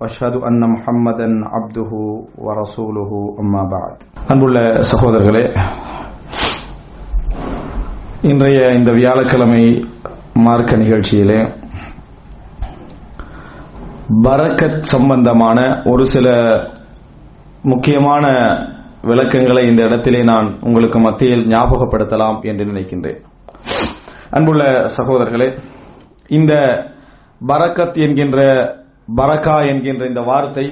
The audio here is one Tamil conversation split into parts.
வஷது அன்ன முஹம்மதன் அப்துஹு வரசூலுஹு அம்மா பாத் அன்புள்ள சகோதரர்களே இன்றைய இந்த வியாழக்கிழமை மார்க்க நிகழ்ச்சியிலே பரக்கத் சம்பந்தமான ஒரு சில முக்கியமான விளக்கங்களை இந்த இடத்திலே நான் உங்களுக்கு மத்தியில் ஞாபகப்படுத்தலாம் என்று நினைக்கின்றேன். அன்புள்ள சகோதரர்களே இந்த பரக்கத் என்கின்ற பரக்கா என்கின்ற இந்த வார்த்தை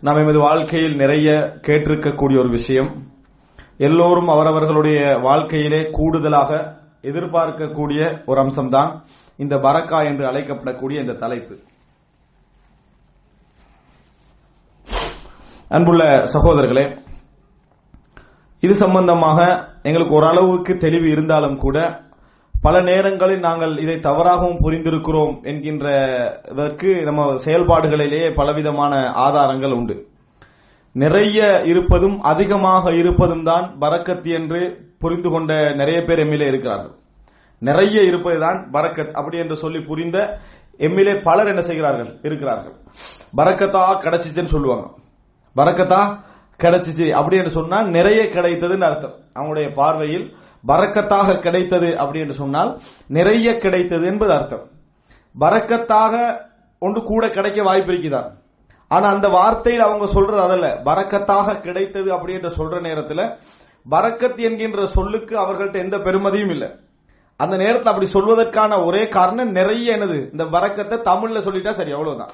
நாம் எமது வாழ்க்கையில் நிறைய கேட்டிருக்கக்கூடிய ஒரு விஷயம். எல்லோரும் அவரவர்களுடைய வாழ்க்கையிலே கூடுதலாக எதிர்பார்க்கக்கூடிய ஒரு அம்சம்தான் இந்த பரக்கா என்று அழைக்கப்படக்கூடிய இந்த தலைப்பு. அன்புள்ள சகோதரர்களே இது சம்பந்தமாக எங்களுக்கு ஓரளவுக்கு தெளிவு இருந்தாலும் கூட பல நேரங்களில் நாங்கள் இதை தவறாகவும் புரிந்திருக்கிறோம் என்கின்றதற்கு நம்ம செயல்பாடுகளிலேயே பலவிதமான ஆதாரங்கள் உண்டு. நிறைய இருப்பதும் அதிகமாக இருப்பதும் தான் பரக்கத் என்று புரிந்து கொண்ட நிறைய பேர் எம்மிலே இருக்கிறார்கள். நிறைய இருப்பதுதான் பரக்கத் அப்படி என்று சொல்லி புரிந்த எம்மிலே பலர் என்ன செய்கிறார்கள்? இருக்கிறார்கள். பரக்கத்தா கிடைச்சிச்சுன்னு சொல்லுவாங்க. பரக்கத்தா கிடைச்சிச்சு அப்படி என்று சொன்னா நிறைய கிடைத்ததுன்னு அர்த்தம். அவங்களுடைய பார்வையில் பறக்கத்தாக கிடைத்தது அப்படி என்று சொன்னால் நிறைய கிடைத்தது என்பது அர்த்தம். பறக்கத்தாக ஒன்று கூட கிடைக்க வாய்ப்பு இருக்குதான். ஆனா அந்த வார்த்தையில் அவங்க சொல்றது அதல்ல. பறக்கத்தாக கிடைத்தது அப்படி என்று சொல்ற நேரத்தில் பறக்கத் என்கின்ற சொல்லுக்கு அவர்கள்ட்ட எந்த பெருமதியும் இல்லை. அந்த நேரத்தில் அப்படி சொல்வதற்கான ஒரே காரணம் நிறைய என்னது? இந்த வரக்கத்தை தமிழ்ல சொல்லிட்டா சரி அவ்வளவுதான்.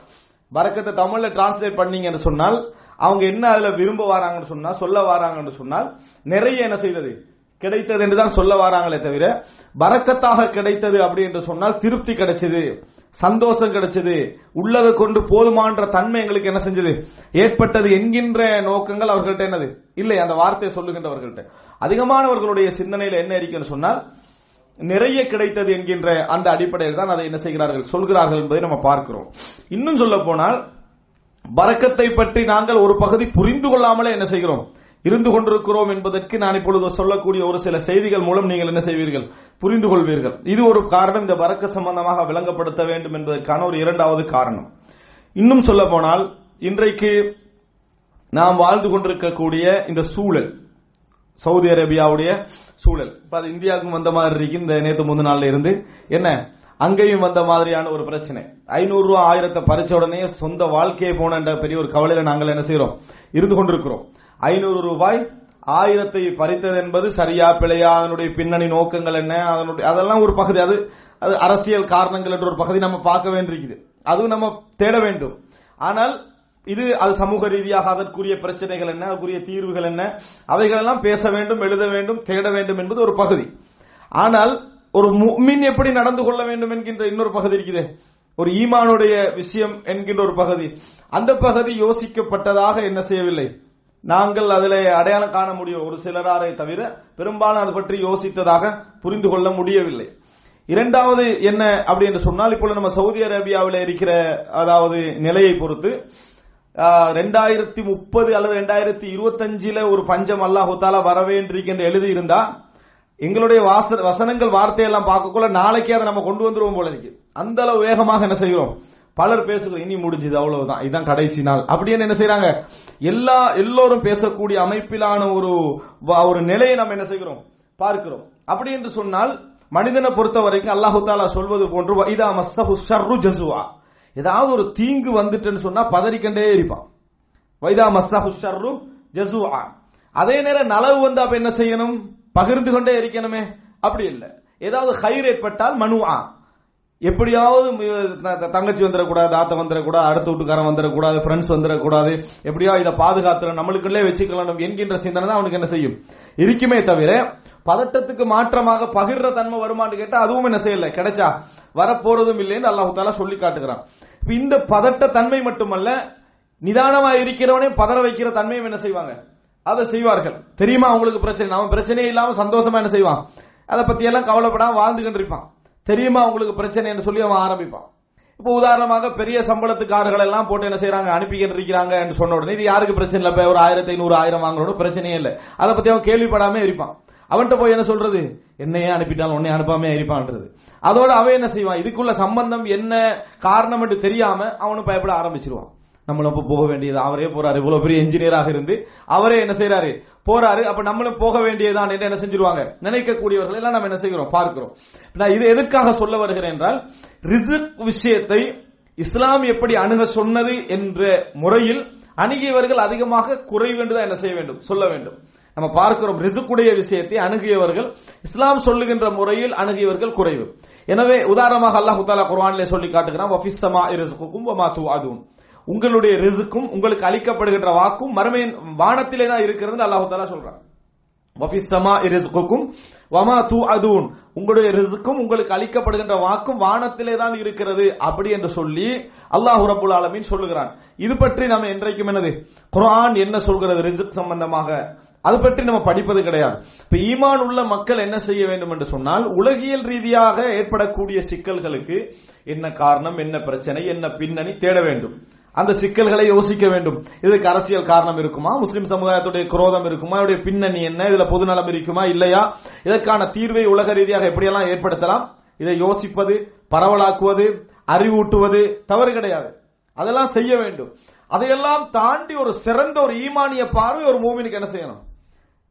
வரக்கத்தை தமிழ்ல டிரான்ஸ்லேட் பண்ணீங்கன்னு சொன்னால் அவங்க என்ன அதுல விரும்ப வராங்கன்னு சொன்னா சொல்ல வராங்கன்னு சொன்னால் நிறைய என்ன செய்தது? கிடைத்தது என்று தான் சொல்ல வராங்களே தவிர பறக்கத்தாக கிடைத்தது அப்படி என்று சொன்னால் திருப்தி கிடைச்சது சந்தோஷம் கிடைச்சது உள்ளதை கொண்டு போதுமான்ற தன்மை எங்களுக்கு என்ன செஞ்சது? ஏற்பட்டது என்கின்ற நோக்கங்கள் அவர்கள்ட்ட என்னது? இல்லை அந்த வார்த்தையை சொல்லுகின்றவர்கள்ட்ட. அதிகமானவர்களுடைய சிந்தனையில என்ன இருக்குன்னு சொன்னால் நிறைய கிடைத்தது என்கின்ற அந்த அடிப்படையில் தான் அதை என்ன செய்கிறார்கள் சொல்கிறார்கள் என்பதை நம்ம பார்க்கிறோம். இன்னும் சொல்ல போனால் பறக்கத்தை பற்றி நாங்கள் ஒரு பகுதி புரிந்து கொள்ளாமலே என்ன செய்கிறோம்? இருந்து கொண்டிருக்கிறோம் என்பதற்கு நான் இப்பொழுது சொல்லக்கூடிய ஒரு சில செய்திகள் மூலம் நீங்கள் என்ன செய்வீர்கள்? புரிந்து கொள்வீர்கள். இது ஒரு காரணம். இந்த வரக்கு சம்பந்தமாக விளங்கப்படுத்த வேண்டும் என்பதற்கான ஒரு இரண்டாவது காரணம். இன்னும் சொல்ல போனால் இன்றைக்கு நாம் வாழ்ந்து கொண்டிருக்கக்கூடிய இந்த சூழல் சவுதி அரேபியாவுடைய சூழல். இப்ப அது இந்தியாவுக்கும் வந்த மாதிரி இருக்கு. இந்த நேற்று முந்த நாள்ல இருந்து. என்ன? அங்கேயும் வந்த மாதிரியான ஒரு பிரச்சனை. ஐநூறு ரூபா ஆயிரத்தை பறிச்ச உடனே சொந்த வாழ்க்கையை போன பெரிய ஒரு கவலையில நாங்கள் என்ன செய்யறோம் இருந்து கொண்டிருக்கிறோம். ஐநூறு ரூபாய் ஆயிரத்தை பறித்தது என்பது சரியா பிழையா? அதனுடைய பின்னணி நோக்கங்கள் என்ன? அதனுடைய அதெல்லாம் ஒரு பகுதி. அது அது அரசியல் காரணங்கள் என்ற ஒரு பகுதி நம்ம பார்க்க வேண்டியிருக்குது. அதுவும் நம்ம தேட வேண்டும். ஆனால் இது அது சமூக ரீதியாக அதற்குரிய பிரச்சனைகள் என்ன? அதற்குரிய தீர்வுகள் என்ன? அவைகளெல்லாம் பேச வேண்டும் எழுத வேண்டும் தேட வேண்டும் என்பது ஒரு பகுதி. ஆனால் ஒரு மின் எப்படி நடந்து கொள்ள வேண்டும் என்கின்ற இன்னொரு பகுதி இருக்குது. ஒரு ஈமானுடைய விஷயம் என்கின்ற ஒரு பகுதி. அந்த பகுதி யோசிக்கப்பட்டதாக என்ன செய்யவில்லை? நாங்கள் அதில் அடையாளம் காண முடியும். ஒரு சிலராரை தவிர பெரும்பாலும் அது பற்றி யோசித்ததாக புரிந்து கொள்ள முடியவில்லை. இரண்டாவது என்ன அப்படி என்று சொன்னால் இப்பொழுது நம்ம சவுதி அரேபியாவில் இருக்கிற அதாவது நிலையை பொறுத்து ரெண்டாயிரத்தி முப்பது அல்லது ரெண்டாயிரத்தி இருபத்தஞ்சில ஒரு பஞ்சம் அல்லாஹால வரவேண்டிருக்கின்ற எழுதி இருந்தா எங்களுடைய வாச வசனங்கள் வார்த்தையெல்லாம் பார்க்கக்குள்ள நாளைக்கே அதை நம்ம கொண்டு வந்துருவோம் போல இருக்கு. அந்த அளவு வேகமாக என்ன செய்கிறோம்? பலர் பேசுகிறோம் இனி முடிஞ்சது அவ்வளவுதான். இதுதான் கடைசி நாள். அப்படின்னு என்ன செய்யறாங்க எல்லா எல்லோரும் பேசக்கூடிய அமைப்பிலான ஒரு ஒரு நிலையை நம்ம என்ன செய்கிறோம்? பார்க்கிறோம். அப்படி என்று சொன்னால் மனிதனை பொறுத்த வரைக்கும் அல்லாஹு தாலா சொல்வது போன்று வைதா மஸ்ஸஹு ஷர்ரு ஜசுவா ஏதாவது ஒரு தீங்கு வந்துட்டுன்னு சொன்னா பதறிக்கண்டே இருப்பான். வைதா மஸ்ஸஹு ஷர்ரு ஜசுவா அதே நேரம் நலவு வந்து அப்ப என்ன செய்யணும்? பகிர்ந்து கொண்டே இருக்கணுமே. அப்படி இல்லை. ஏதாவது ஹைர் ஏற்பட்டால் மனுவா. எப்படியாவது தங்கச்சி வந்துடக்கூடாது ஆத்த வந்துடக்கூடாது அடுத்த வீட்டுக்காரன் வந்துடக்கூடாது ஃப்ரெண்ட்ஸ் வந்துடக்கூடாது. எப்படியோ இதை பாதுகாத்துறோம் நம்மளுக்குள்ளே வச்சுக்கலாம் என்கின்ற சிந்தனை தான் அவனுக்கு என்ன செய்யும்? இருக்குமே தவிர பதட்டத்துக்கு மாற்றமாக பகிர்ற தன்மை வருமானு கேட்டா அதுவும் என்ன செய்யல. கிடைச்சா வரப்போறதும் இல்லைன்னு அல்லாஹு தாலா சொல்லி காட்டுகிறான். இந்த பதட்ட தன்மை மட்டுமல்ல நிதானமா இருக்கிறவனே பதற வைக்கிற தன்மையும் என்ன செய்வாங்க? அதை செய்வார்கள். தெரியுமா அவங்களுக்கு பிரச்சனை? நம்ம பிரச்சனையே இல்லாம சந்தோஷமா என்ன செய்வான்? அதை பத்தி எல்லாம் கவலைப்படாம வாழ்ந்துகிட்டு இருப்பான். தெரியுமா உங்களுக்கு பிரச்சனைன்னு சொல்லி அவன் ஆரம்பிப்பான். இப்போ உதாரணமாக பெரிய சம்பளத்துக்காரர்கள் எல்லாம் போட்டு என்ன செய்யறாங்க அனுப்பிக்கிட்டு இருக்கிறாங்க சொன்ன உடனே இது யாருக்கு பிரச்சனை இல்லை இப்போ ஒரு ஆயிரத்தி ஐநூறு ஆயிரம் வாங்கணும் பிரச்சனையே இல்லை. அதை பத்தி அவன் கேள்விப்படாம இருப்பான் அவன்கிட்ட போய் என்ன சொல்றது? என்னையே அனுப்பிட்டாலும் உன்னை அனுப்பாம இருப்பான்றது அதோட அவன் என்ன செய்வான்? இதுக்குள்ள சம்பந்தம் என்ன காரணம் என்று தெரியாம அவனும் பயப்பட ஆரம்பிச்சிருவான். நம்மளும் அப்ப போக வேண்டியது. அவரே போறாரு. இவ்வளவு பெரிய இன்ஜினியராக இருந்து அவரே என்ன செய்யறாரு போறாரு. அப்ப நம்மளும் போக வேண்டியதுதான் என்று என்ன செஞ்சிருவாங்க? நினைக்கக்கூடியவர்கள் எல்லாம் நம்ம என்ன செய்கிறோம்? பார்க்கிறோம். நான் இது எதுக்காக சொல்ல வருகிறேன் என்றால் ரிசிக் விஷயத்தை இஸ்லாம் எப்படி அணுக சொன்னது என்ற முறையில் அணுகியவர்கள் அதிகமாக குறைவு என்ன செய்ய வேண்டும்? சொல்ல வேண்டும். நம்ம பார்க்கிறோம் ரிசுக்குடைய விஷயத்தை அணுகியவர்கள் இஸ்லாம் சொல்லுகின்ற முறையில் அணுகியவர்கள் குறைவு. எனவே உதாரணமாக அல்லாஹ் தாலா குர்வானிலே சொல்லி காட்டுகிறான் உங்களுடைய ரிசுக்கும் உங்களுக்கு அளிக்கப்படுகின்ற வாக்கும் மறுமையின் வானத்திலே தான் இருக்கிறது அல்லாஹு தாலா சொல்றான். வமா உங்களுடைய ரிசுக்கும் உங்களுக்கு அளிக்கப்படுகின்ற வாக்கும் வானத்திலே தான் இருக்கிறது. அப்படி என்று சொல்லி அல்லாஹு ரபுல் ஆலமின் சொல்லுகிறான். இது பற்றி நம்ம என்றைக்கும் என்னது? குரான் என்ன சொல்கிறது ரிசுக் சம்பந்தமாக? அது பற்றி நம்ம படிப்பது கிடையாது. இப்ப ஈமான் உள்ள மக்கள் என்ன செய்ய வேண்டும் என்று சொன்னால் உலகியல் ரீதியாக ஏற்படக்கூடிய சிக்கல்களுக்கு என்ன காரணம் என்ன பிரச்சனை என்ன பின்னணி தேட வேண்டும். அந்த சிக்கல்களை யோசிக்க வேண்டும். இதுக்கு அரசியல் காரணம் இருக்குமா? முஸ்லிம் சமுதாயத்துடைய குரோதம் இருக்குமா? இதோடைய பின்னணி என்ன? இதுல பொதுநலம் இருக்குமா? இல்லையா? இதற்கான தீர்வை உலக ரீதியாக எப்படியெல்லாம் ஏற்படுத்தலாம்? இதை யோசிப்பது பரவலாக்குவது அறிவூட்டுவது தவறு கிடையாது. அதெல்லாம் செய்ய வேண்டும். அதையெல்லாம் தாண்டி ஒரு சிறந்த ஒரு ஈமானிய பார்வை ஒரு மூவினுக்கு என்ன செய்யணும்?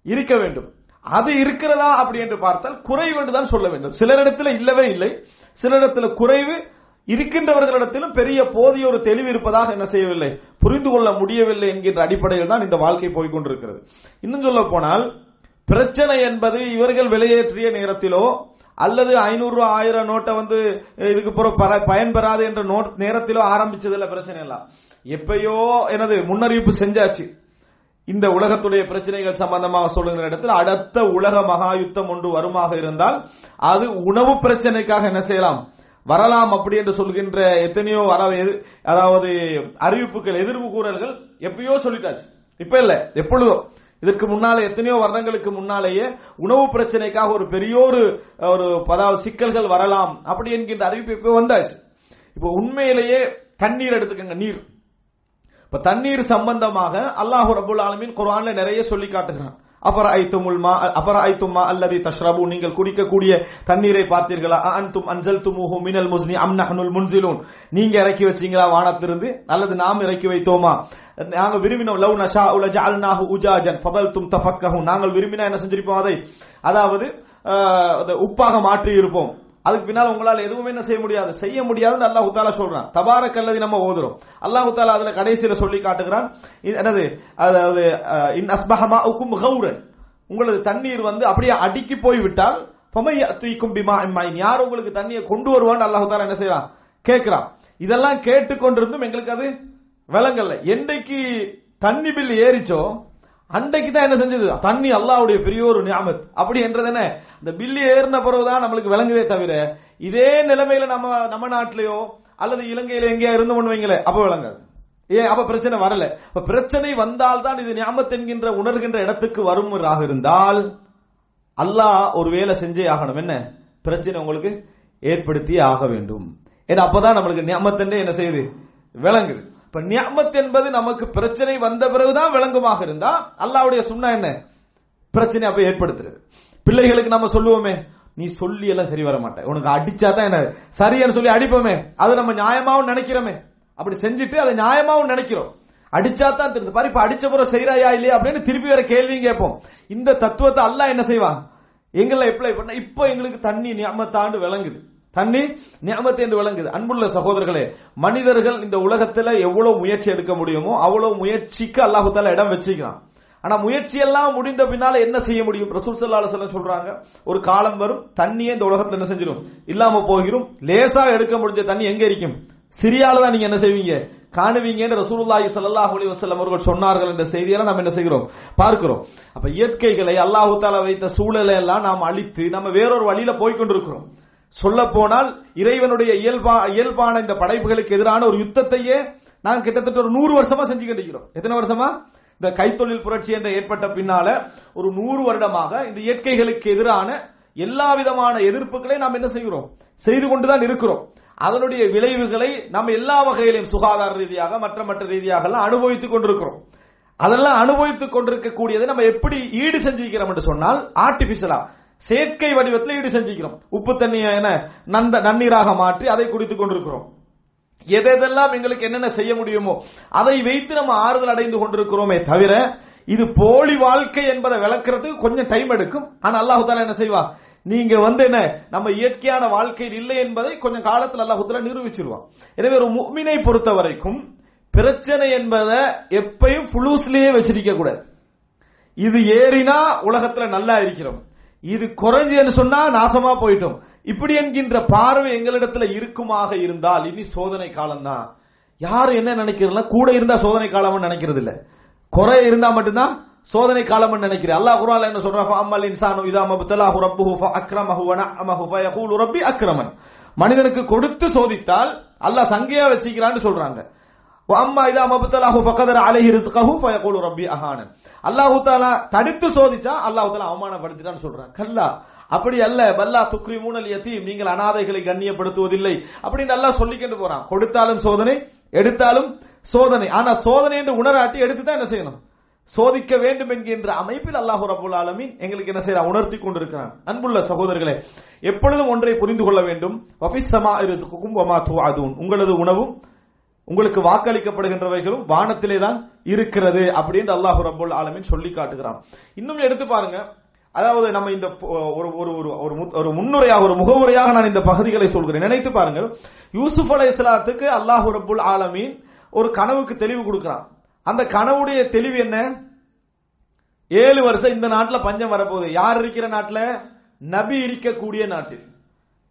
இருக்க வேண்டும். அது இருக்கிறதா அப்படி என்று பார்த்தால் குறைவு என்று தான் சொல்ல வேண்டும். சிலரிடத்தில் இல்லவே இல்லை. சிலரிடத்தில் குறைவு இருக்கின்றவர்களிடத்திலும் பெரிய போதிய ஒரு தெளிவு இருப்பதாக என்ன செய்யவில்லை? புரிந்து கொள்ள முடியவில்லை என்கின்ற அடிப்படையில் தான் இந்த வாழ்க்கை போய்கொண்டிருக்கிறது. இன்னும் சொல்ல போனால் பிரச்சனை என்பது இவர்கள் வெளியேற்றிய நேரத்திலோ அல்லது ஐநூறு ரூபா ஆயிரம் நோட்டை வந்து இதுக்கு பயன்பெறாது என்ற நோட் நேரத்திலோ ஆரம்பிச்சதுல பிரச்சனை எல்லாம் எப்பயோ எனது முன்னறிவிப்பு செஞ்சாச்சு. இந்த உலகத்துடைய பிரச்சனைகள் சம்பந்தமாக சொல்லுகிற இடத்தில் அடுத்த உலக மகா யுத்தம் ஒன்று வருமாக இருந்தால் அது உணவு பிரச்சனைக்காக என்ன செய்யலாம்? வரலாம் அப்படி என்று சொல்கின்ற எத்தனையோ வர அதாவது அறிவிப்புகள் எதிர்ப்பு கூறல்கள் எப்பயோ சொல்லிட்டாச்சு. இப்ப இல்ல எப்பொழுதோ. இதற்கு முன்னாலே எத்தனையோ வருடங்களுக்கு முன்னாலேயே உணவு பிரச்சனைக்காக ஒரு பெரிய ஒரு ஒரு அதாவது சிக்கல்கள் வரலாம் அப்படி என்கின்ற அறிவிப்பு இப்போ வந்தாச்சு. இப்போ உண்மையிலேயே தண்ணீர் எடுத்துக்கங்க நீர். இப்ப தண்ணீர் சம்பந்தமாக அல்லாஹு ரபுல் ஆலமின் குரான்ல நிறைய சொல்லி காட்டுகிறான். அபர ஐத்துமுல் மா அபர ஐத்துமா அல்லது தஷ்ரபு நீங்கள் குடிக்கக்கூடிய தண்ணீரை பார்த்தீர்களா? அன்தும் அன்சல் துமுஹு மினல் முஸ்னி அம் நஹனுல் முன்சிலூன் நீங்க இறக்கி வச்சீங்களா வானத்திலிருந்து? அல்லது நாம் இறக்கி வைத்தோமா? நாங்க விரும்பினோம் லவ் நஷா உல ஜஅல்நாஹு உஜாஜன் ஃபதல் தும் தஃபக்கஹு. நாங்கள் விரும்பினா என்ன செஞ்சிருப்போம் அதை? அதாவது உப்பாக மாற்றி இருப்போம் அதுக்கு பின்னால் உங்களால் எதுவுமே என்ன செய்ய முடியாது. செய்ய முடியாதுன்னு அல்லாஹு தாலா சொல்றான். தபார கல்லதி நம்ம ஓதுறோம். அல்லாஹு தாலா அதுல கடைசியில சொல்லி காட்டுகிறான். என்னது? அதாவது இன் அஸ்பஹமா உக்கும் கௌரன். உங்களது தண்ணீர் வந்து அப்படியே அடுக்கி போய் விட்டால் தூக்கும் பிமா இம்மாயின் யார் உங்களுக்கு தண்ணியை கொண்டு வருவான்னு அல்லாஹு தாலா என்ன செய்யறான் கேட்கிறான். இதெல்லாம் கேட்டுக்கொண்டிருந்தும் எங்களுக்கு அது விளங்கல்ல என்றைக்கு தண்ணி பில் ஏறிச்சோ அன்றைக்கு தான் என்ன செஞ்சது? தண்ணி அல்லாவுடைய பெரிய ஒரு ஞாபத் அப்படி என்றது என்ன இந்த பில்லி ஏறின பிறகுதான் நம்மளுக்கு விளங்குதே தவிர இதே நிலைமையில நம்ம நம்ம நாட்டிலேயோ அல்லது இலங்கையில எங்கேயா இருந்து பண்ணுவீங்களே அப்ப விளங்காது. ஏன் அப்ப பிரச்சனை வரல. இப்ப பிரச்சனை வந்தால் தான் இது ஞாபத் என்கின்ற உணர்கின்ற இடத்துக்கு வருவராக இருந்தால் அல்லாஹ் ஒரு வேலை செஞ்சே ஆகணும். என்ன? பிரச்சனை உங்களுக்கு ஏற்படுத்தி ஆக வேண்டும். ஏன்னா அப்பதான் நம்மளுக்கு ஞாபத்தண்டே என்ன செய்யுது? விளங்குது. இப்ப நியமத் என்பது நமக்கு பிரச்சனை வந்த பிறகுதான் விளங்குமாக இருந்தா அல்லாவுடைய சுண்ணா என்ன? பிரச்சனை அப்ப ஏற்படுத்துறது. பிள்ளைகளுக்கு நம்ம சொல்லுவோமே நீ சொல்லி எல்லாம் சரி வர மாட்டேன் உனக்கு அடிச்சா தான் என்ன? சரியான சொல்லி அடிப்போமே. அது நம்ம நியாயமாவும் நினைக்கிறோமே. அப்படி செஞ்சுட்டு அதை நியாயமாவும் நினைக்கிறோம். அடிச்சா தான் தெரிஞ்சு பாரு இப்ப அடிச்ச பிறகு செய்யறாயா இல்லையா அப்படின்னு திருப்பி வேற கேள்வியும் கேட்போம். இந்த தத்துவத்தை அல்லாஹ் என்ன செய்வான்? எங்களை எப்ளை பண்ண இப்ப எங்களுக்கு தண்ணி நியமத்தாண்டு விளங்குது. தண்ணி நியமத்தை என்று விளங்குது. அன்புள்ள சகோதரர்களே மனிதர்கள் இந்த உலகத்துல எவ்வளவு முயற்சி எடுக்க முடியுமோ அவ்வளவு முயற்சிக்கு அல்லாஹு தால இடம் வச்சுக்கலாம் ஆனா முயற்சி எல்லாம் முடிந்த பின்னால என்ன செய்ய முடியும்? ரசூல் சல்லா சொல்றாங்க ஒரு காலம் வரும் தண்ணியே இந்த உலகத்துல என்ன செஞ்சிடும் இல்லாம போகிறோம் லேசா எடுக்க முடிஞ்ச தண்ணி எங்க இருக்கும் சிரியால தான் நீங்க என்ன செய்வீங்க? காணுவீங்கன்னு ரசூலுல்லாஹி ஸல்லல்லாஹு அலி வசல்லம் அவர்கள் சொன்னார்கள் என்ற செய்தியெல்லாம் நம்ம என்ன செய்கிறோம்? பார்க்கிறோம். அப்ப இயற்கைகளை அல்லாஹு தாலா வைத்த சூழலை எல்லாம் நாம் அழித்து நம்ம வேறொரு வழியில போய்கொண்டிருக்கிறோம் சொல்ல போனால் இறைவனுடைய இயல்பா இயல்பான இந்த படைப்புகளுக்கு எதிரான ஒரு யுத்தத்தையே நாம் கிட்டத்தட்ட ஒரு நூறு வருஷமா செஞ்சுக்கிட்டு இருக்கிறோம். எத்தனை வருஷமா? இந்த கைத்தொழில் புரட்சி என்ற ஏற்பட்ட பின்னால ஒரு நூறு வருடமாக இந்த இயற்கைகளுக்கு எதிரான எல்லா விதமான எதிர்ப்புகளை நாம் என்ன செய்கிறோம்? செய்து கொண்டுதான் இருக்கிறோம். அதனுடைய விளைவுகளை நம்ம எல்லா வகையிலும் சுகாதார ரீதியாக மற்ற மற்ற ரீதியாக எல்லாம் அனுபவித்துக் கொண்டிருக்கிறோம். அதெல்லாம் அனுபவித்துக் கொண்டிருக்கக்கூடியதை நம்ம எப்படி ஈடு செஞ்சிருக்கிறோம் என்று சொன்னால் ஆர்டிபிஷியலா செயற்கை வடிவத்தில் ஈடு செஞ்சுக்கிறோம். உப்பு தண்ணியை என்ன நந்த நன்னீராக மாற்றி அதை குடித்துக் கொண்டிருக்கிறோம். எதெல்லாம் எங்களுக்கு என்னென்ன செய்ய முடியுமோ அதை வைத்து நம்ம ஆறுதல் அடைந்து கொண்டிருக்கிறோமே தவிர இது போலி வாழ்க்கை என்பதை விளக்குறதுக்கு கொஞ்சம் டைம் எடுக்கும். ஆனா அல்லாஹுதால என்ன செய்வா? நீங்க வந்து என்ன நம்ம இயற்கையான வாழ்க்கையில் இல்லை என்பதை கொஞ்சம் காலத்தில் அல்லாஹு நிரூபிச்சிருவான். எனவே ஒரு முக்மினை பொறுத்த வரைக்கும் பிரச்சனை என்பதை எப்பயும் புலூஸ்லயே வச்சிருக்க கூடாது. இது ஏறினா உலகத்துல நல்லா இருக்கிறோம். இது குறைஞ்சுன்னு சொன்னா நாசமா போயிட்டோம். இப்படி என்கின்ற பார்வை எங்களிடத்துல இருக்குமாக இருந்தால் இனி சோதனை காலம்தான். யார் என்ன நினைக்கிறதுல கூட இருந்தா சோதனை காலம்னு நினைக்கிறது இல்ல குறை இருந்தா மட்டும்தான் சோதனை காலம்னு நினைக்கிறேன். அல்லாஹ் குரான்ல என்ன சொல்றான்? அம்மல் இன்சானு இதா மபுத்தலாஹு ரப்புஹு ஃபஅக்ரமஹு வனஅமஹு ஃபயகூலு ரப்பி அக்ரமன். மனிதனுக்கு கொடுத்து சோதித்தால் அல்லாஹ் சங்கையா வச்சுக்கிறான்னு சொல்றாங்க. அம்மா இதா மபுத்தலாஹு பக்கதர் அலைஹி ரிஸ்கஹு ஃபயகூலு ரப்பி அஹானன் அல்லாஹ் தஆலா தடுத்து சோதிச்சா அல்லாஹு தஆலா அவமானப்படுத்திட்டான்னு சொல்றான். கல்லா அப்படி அல்ல. பல்லா துக்ரி மூனல் யதீம் நீங்கள் அனாதைகளை கண்ணியப்படுத்துவதில்லை. அப்படின்னு நல்லா சொல்லிக்கிட்டு போறான். கொடுத்தாலும் சோதனை எடுத்தாலும் சோதனை. ஆனா சோதனை என்று உணராட்டி எடுத்து தான் என்ன செய்யணும்? சோதிக்க வேண்டும் என்கின்ற அமைப்பில் அல்லாஹு ரபுல் ஆலமின் எங்களுக்கு என்ன செய்யற உணர்த்தி கொண்டிருக்கிறான். அன்புள்ள சகோதரர்களே எப்பொழுதும் ஒன்றை புரிந்து கொள்ள வேண்டும். உங்களது உணவும் உங்களுக்கு வாக்களிக்கப்படுகின்றவைகளும் வானத்திலே தான் இருக்கிறது அப்படின்னு அல்லாஹு ரபுல் ஆலமீன் சொல்லி காட்டுகிறான். இன்னும் எடுத்து பாருங்க. அதாவது நம்ம இந்த ஒரு ஒரு ஒரு ஒரு ஒரு முன்னுரையாக ஒரு முகவுரையாக நான் இந்த பகுதிகளை சொல்கிறேன். நினைத்து பாருங்கள். யூசுப் அலை இஸ்லாத்துக்கு அல்லாஹு ரபுல் ஆலமீன் ஒரு கனவுக்கு தெளிவு கொடுக்கிறான். அந்த கனவுடைய தெளிவு என்ன? ஏழு வருஷம் இந்த நாட்டில் பஞ்சம் வரப்போகுது. யார் இருக்கிற நாட்டில்? நபி இருக்கக்கூடிய நாட்டில்.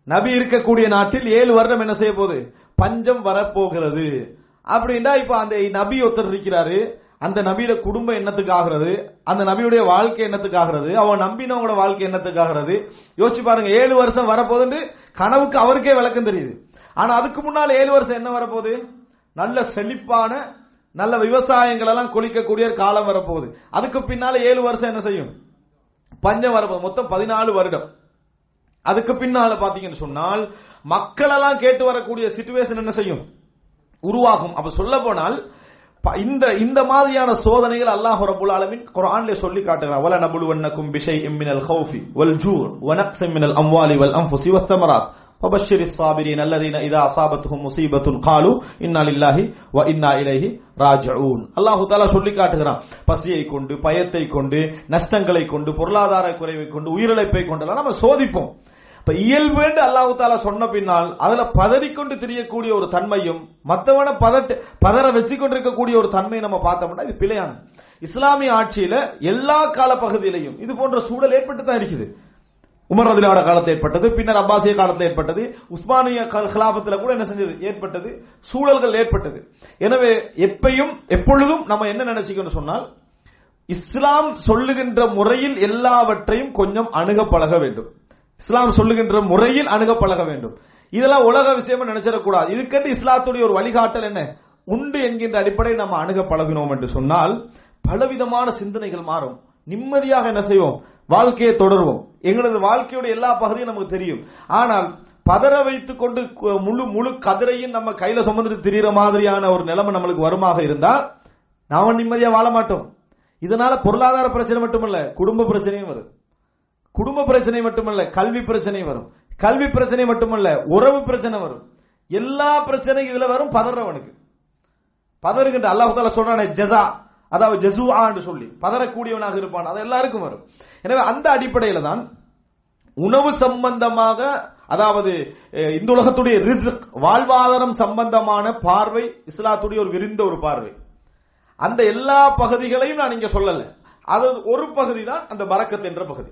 நபி இருக்கக்கூடிய நாட்டில் ஏழு வருடம் என்ன செய்ய போகுது பஞ்சம் வரப்போகிறது. அப்படின்னா இப்ப அந்த நபி ஒருத்தர் இருக்கிறாரு. அந்த நபியோட குடும்பம் என்னத்துக்கு ஆகிறது? அந்த நபியுடைய வாழ்க்கை என்னத்துக்கு ஆகிறது? அவன் நம்பினவங்களோட வாழ்க்கை என்னத்துக்கு ஆகிறது? யோசிச்சு பாருங்க ஏழு வருஷம் வரப்போகுதுன்னு கனவுக்கு அவருக்கே விளக்கம் தெரியுது. ஆனா அதுக்கு முன்னால் ஏழு வருஷம் என்ன வரப்போகுது? நல்ல செழிப்பான நல்ல விவசாயங்கள் எல்லாம் கொளிக்கக்கூடிய காலம் வரப்போகுது. அதுக்கு பின்னால ஏழு வருஷம் என்ன செய்யும்? பஞ்சம் வரப்போகுது. மொத்தம் பதினாலு வருடம். அதுக்கு பின்னால பாத்தீங்கன்னு சொன்னால் மக்கள் எல்லாம் கேட்டு வரக்கூடிய சிச்சுவேஷன் என்ன செய்யும் உருவாகும் அப்ப சொல்ல போனால் இந்த இந்த மாதிரியான சோதனைகள் அல்லாஹ் ரபுல் ஆலமின் குர்ஆன்ல சொல்லி காட்டுகிறான் வல நபுலுவன்னக்கும் பிஷைஇம் மினல் ஹௌஃபி வல் ஜூ வ நக்ஸிம் மினல் அம்வாலி வல் அன்ஃபுஸி வத் தமராத் وبشر الصابرين الذين اذا اصابتهم مصيبه قالوا انا لله وانا اليه ராஜூன் அல்லாஹு தாலா சொல்லி காட்டுகிறான் பசியை கொண்டு பயத்தை கொண்டு நஷ்டங்களை கொண்டு பொருளாதார குறைவை கொண்டு உயிரிழப்பை கொண்டெல்லாம் நம்ம சோதிப்போம் இப்ப இயல்பேண்டு அல்லாஹு தாலா சொன்ன பின்னால் அதுல பதறிக்கொண்டு தெரியக்கூடிய ஒரு தன்மையும் மத்தவனை பதட்டு பதற வச்சு கொண்டிருக்கக்கூடிய ஒரு தன்மையை நம்ம பார்த்தோம்னா இது பிழையான. இஸ்லாமிய ஆட்சியில எல்லா கால பகுதியிலையும் இது போன்ற சூழல் ஏற்பட்டு தான் இருக்குது. உமர் ரதிலாவோட காலத்தில் ஏற்பட்டது பின்னர் அப்பாசிய காலத்தில் ஏற்பட்டது உஸ்மானிய கலாபத்தில் கூட என்ன செஞ்சது? ஏற்பட்டது. சூழல்கள் ஏற்பட்டது. எனவே எப்பையும் எப்பொழுதும் நம்ம என்ன நினைச்சுக்கணும் சொன்னால் இஸ்லாம் சொல்லுகின்ற முறையில் எல்லாவற்றையும் கொஞ்சம் அணுக பழக வேண்டும். இஸ்லாம் சொல்லுகின்ற முறையில் அணுக பழக வேண்டும். இதெல்லாம் உலக விஷயமா நினைச்சிடக்கூடாது. இதுக்கென்று இஸ்லாத்துடைய ஒரு வழிகாட்டல் என்ன? உண்டு என்கின்ற அடிப்படையில் நம்ம அணுக பழகினோம் என்று சொன்னால் பலவிதமான சிந்தனைகள் மாறும். நிம்மதியாக என்ன செய்வோம்? வாழ்க்கையை தொடருவோம். எங்களது வாழ்க்கையுடைய எல்லா பகுதியும் நமக்கு தெரியும். ஆனால் பதற வைத்துக் கொண்டு முழு முழு கதிரையும் நம்ம கையில சுமந்துட்டு திரிகிற மாதிரியான ஒரு நிலைமை நம்மளுக்கு வருமாக இருந்தால் நாம நிம்மதியா வாழ மாட்டோம். இதனால பொருளாதார பிரச்சனை மட்டுமல்ல குடும்ப பிரச்சனையும் வரும் குடும்ப பிரச்சனை மட்டுமல்ல கல்வி பிரச்சனை வரும். கல்வி பிரச்சனை மட்டுமல்ல உறவு பிரச்சனை வரும். எல்லா பிரச்சனையும் இதுல வரும் பதறவனுக்கு. பதறுகின்ற அல்லாஹால சொல்றானே ஜசா அதாவது ஜசுஆ என்று சொல்லி. பதறக்கூடியவனாக இருப்பான். அது எல்லாருக்கும் வரும். எனவே அந்த அடிப்படையில தான் உணவு சம்பந்தமாக அதாவது இந்த உலகத்துடைய ரிஸ்க் வாழ்வாதாரம் சம்பந்தமான பார்வை இஸ்லாத்துடைய ஒரு விரிந்த ஒரு பார்வை. அந்த எல்லா பகுதிகளையும் நான் இங்க சொல்லல. அது ஒரு பகுதி தான் அந்த பறக்கத் என்ற பகுதி.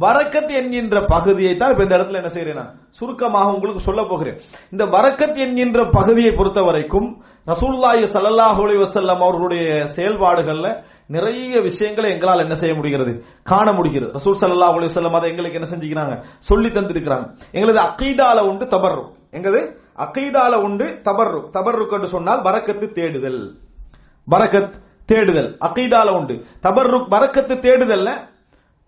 வரக்கத் என்கின்ற பகுதியை தான் இப்ப இந்த இடத்துல என்ன செய்யறேன் நான் சுருக்கமாக உங்களுக்கு சொல்ல போகிறேன். இந்த வரக்கத் என்கின்ற பகுதியை பொறுத்த வரைக்கும் ரசூல்லாய் சல்லாஹ் அலி வசல்லம் அவர்களுடைய செயல்பாடுகள்ல நிறைய விஷயங்களை எங்களால் என்ன செய்ய முடிகிறது? காண முடிகிறது. ரசூல் சல்லா அலி வல்லம் அதை எங்களுக்கு என்ன செஞ்சுக்கிறாங்க? சொல்லி தந்திருக்கிறாங்க. எங்களது அக்கீதால உண்டு தபர்ரு. எங்களது அக்கீதால உண்டு தபர்ரு. தபர்ருக் என்று சொன்னால் வரக்கத்து தேடுதல். வரக்கத் தேடுதல். அக்கீதால உண்டு. தபர்ருக் வரக்கத்து தேடுதல்ல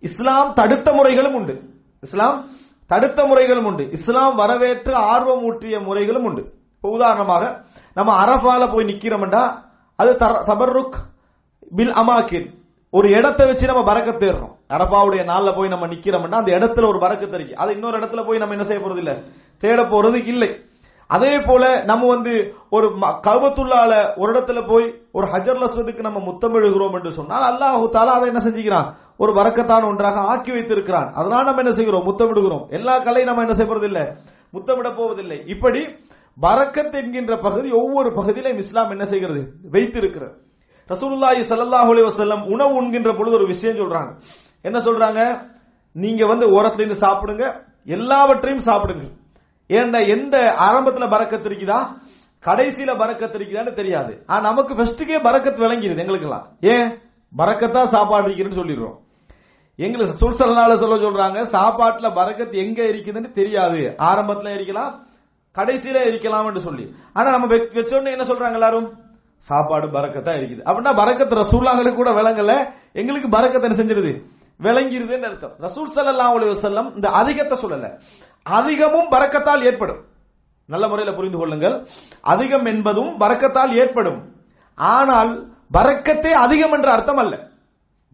இஸ்லாம் தடுத்த முறைகளும் உண்டு. இஸ்லாம் தடுத்த முறைகளும் உண்டு. இஸ்லாம் வரவேற்று ஆர்வம் ஊற்றிய முறைகளும் உண்டு. இப்போ உதாரணமாக நம்ம அரபால போய் நிக்கிறோம்டா அது தர- தபர்ருக் பில் அமாக்கின் ஒரு இடத்தை வச்சு நம்ம பறக்க தேடுறோம் அரபாவுடைய நாள்ல போய் நம்ம நிக்கிறோம்னா அந்த இடத்துல ஒரு பறக்க இருக்கு அது இன்னொரு இடத்துல போய் நம்ம என்ன செய்ய போறது இல்ல தேட போறது இல்லை. அதே போல நம்ம வந்து ஒரு ம- ஒரு இடத்துல போய் ஒரு ஹஜர் லஸ்வதுக்கு நம்ம முத்தமிடுகிறோம் என்று சொன்னால் அல்லாஹு தாலா அதை என்ன செஞ்சுக்கிறான்? ஒரு வரக்கத்தான் ஒன்றாக ஆக்கி வைத்திருக்கிறான். அதனால நம்ம என்ன செய்கிறோம்? முத்தமிடுகிறோம் எல்லா கலையும் நம்ம என்ன செய்வது இல்லை முத்தமிட போவதில்லை. இப்படி வரக்கத் என்கின்ற பகுதி ஒவ்வொரு பகுதியிலும் இஸ்லாம் என்ன செய்கிறது? வைத்திருக்கிறது. ரசூலுல்லாஹி ஸல்லல்லாஹு அலைஹி வஸல்லம் உணவு உண்கின்ற பொழுது ஒரு விஷயம் சொல்றாங்க. என்ன சொல்றாங்க? நீங்க வந்து ஓரத்துல இருந்து சாப்பிடுங்க. எல்லாவற்றையும் சாப்பிடுங்க ஏன்டா எந்த ஆரம்பத்துல பறக்கத்து இருக்குதா? கடைசியில பறக்கத் இருக்கிறான்னு தெரியாது. ஆனா நமக்கு ஃபர்ஸ்ட்டுக்கே பறக்கத் விளங்கிடுது எங்களுக்கெல்லாம். ஏன்? பறக்கத்தான் சாப்பாடு இருக்கிறேன்னு சொல்லிடுறோம். எங்களுக்கு சுல்சல்னால சொல்ல சொல்றாங்க சாப்பாட்டுல பரக்கத்து எங்க இருக்குதுன்னு தெரியாது. ஆரம்பத்துல இருக்கலாம் கடைசியில இருக்கலாம்னு சொல்லி. ஆனா நம்ம வெ- என்ன சொல்றாங்க எல்லாரும்? சாப்பாடு பறக்கத்தான் இருக்குது. அப்படின்னா பறக்கத்து ரசூல்லாங்களுக்கு கூட விளங்கல. எங்களுக்கு பறக்கத்தை என்ன செஞ்சிருது? விளங்கிருதுன்னு அர்த்தம். ரசூல் ஸல்லல்லாஹு அலி வசல்லம் இந்த அதிகத்தை சொல்லல. அதிகமும் பறக்கத்தால் ஏற்படும். நல்ல முறையில் புரிந்து கொள்ளுங்கள். அதிகம் என்பதும் பறக்கத்தால் ஏற்படும். ஆனால் பறக்கத்தே அதிகம் என்ற அர்த்தம் அல்ல.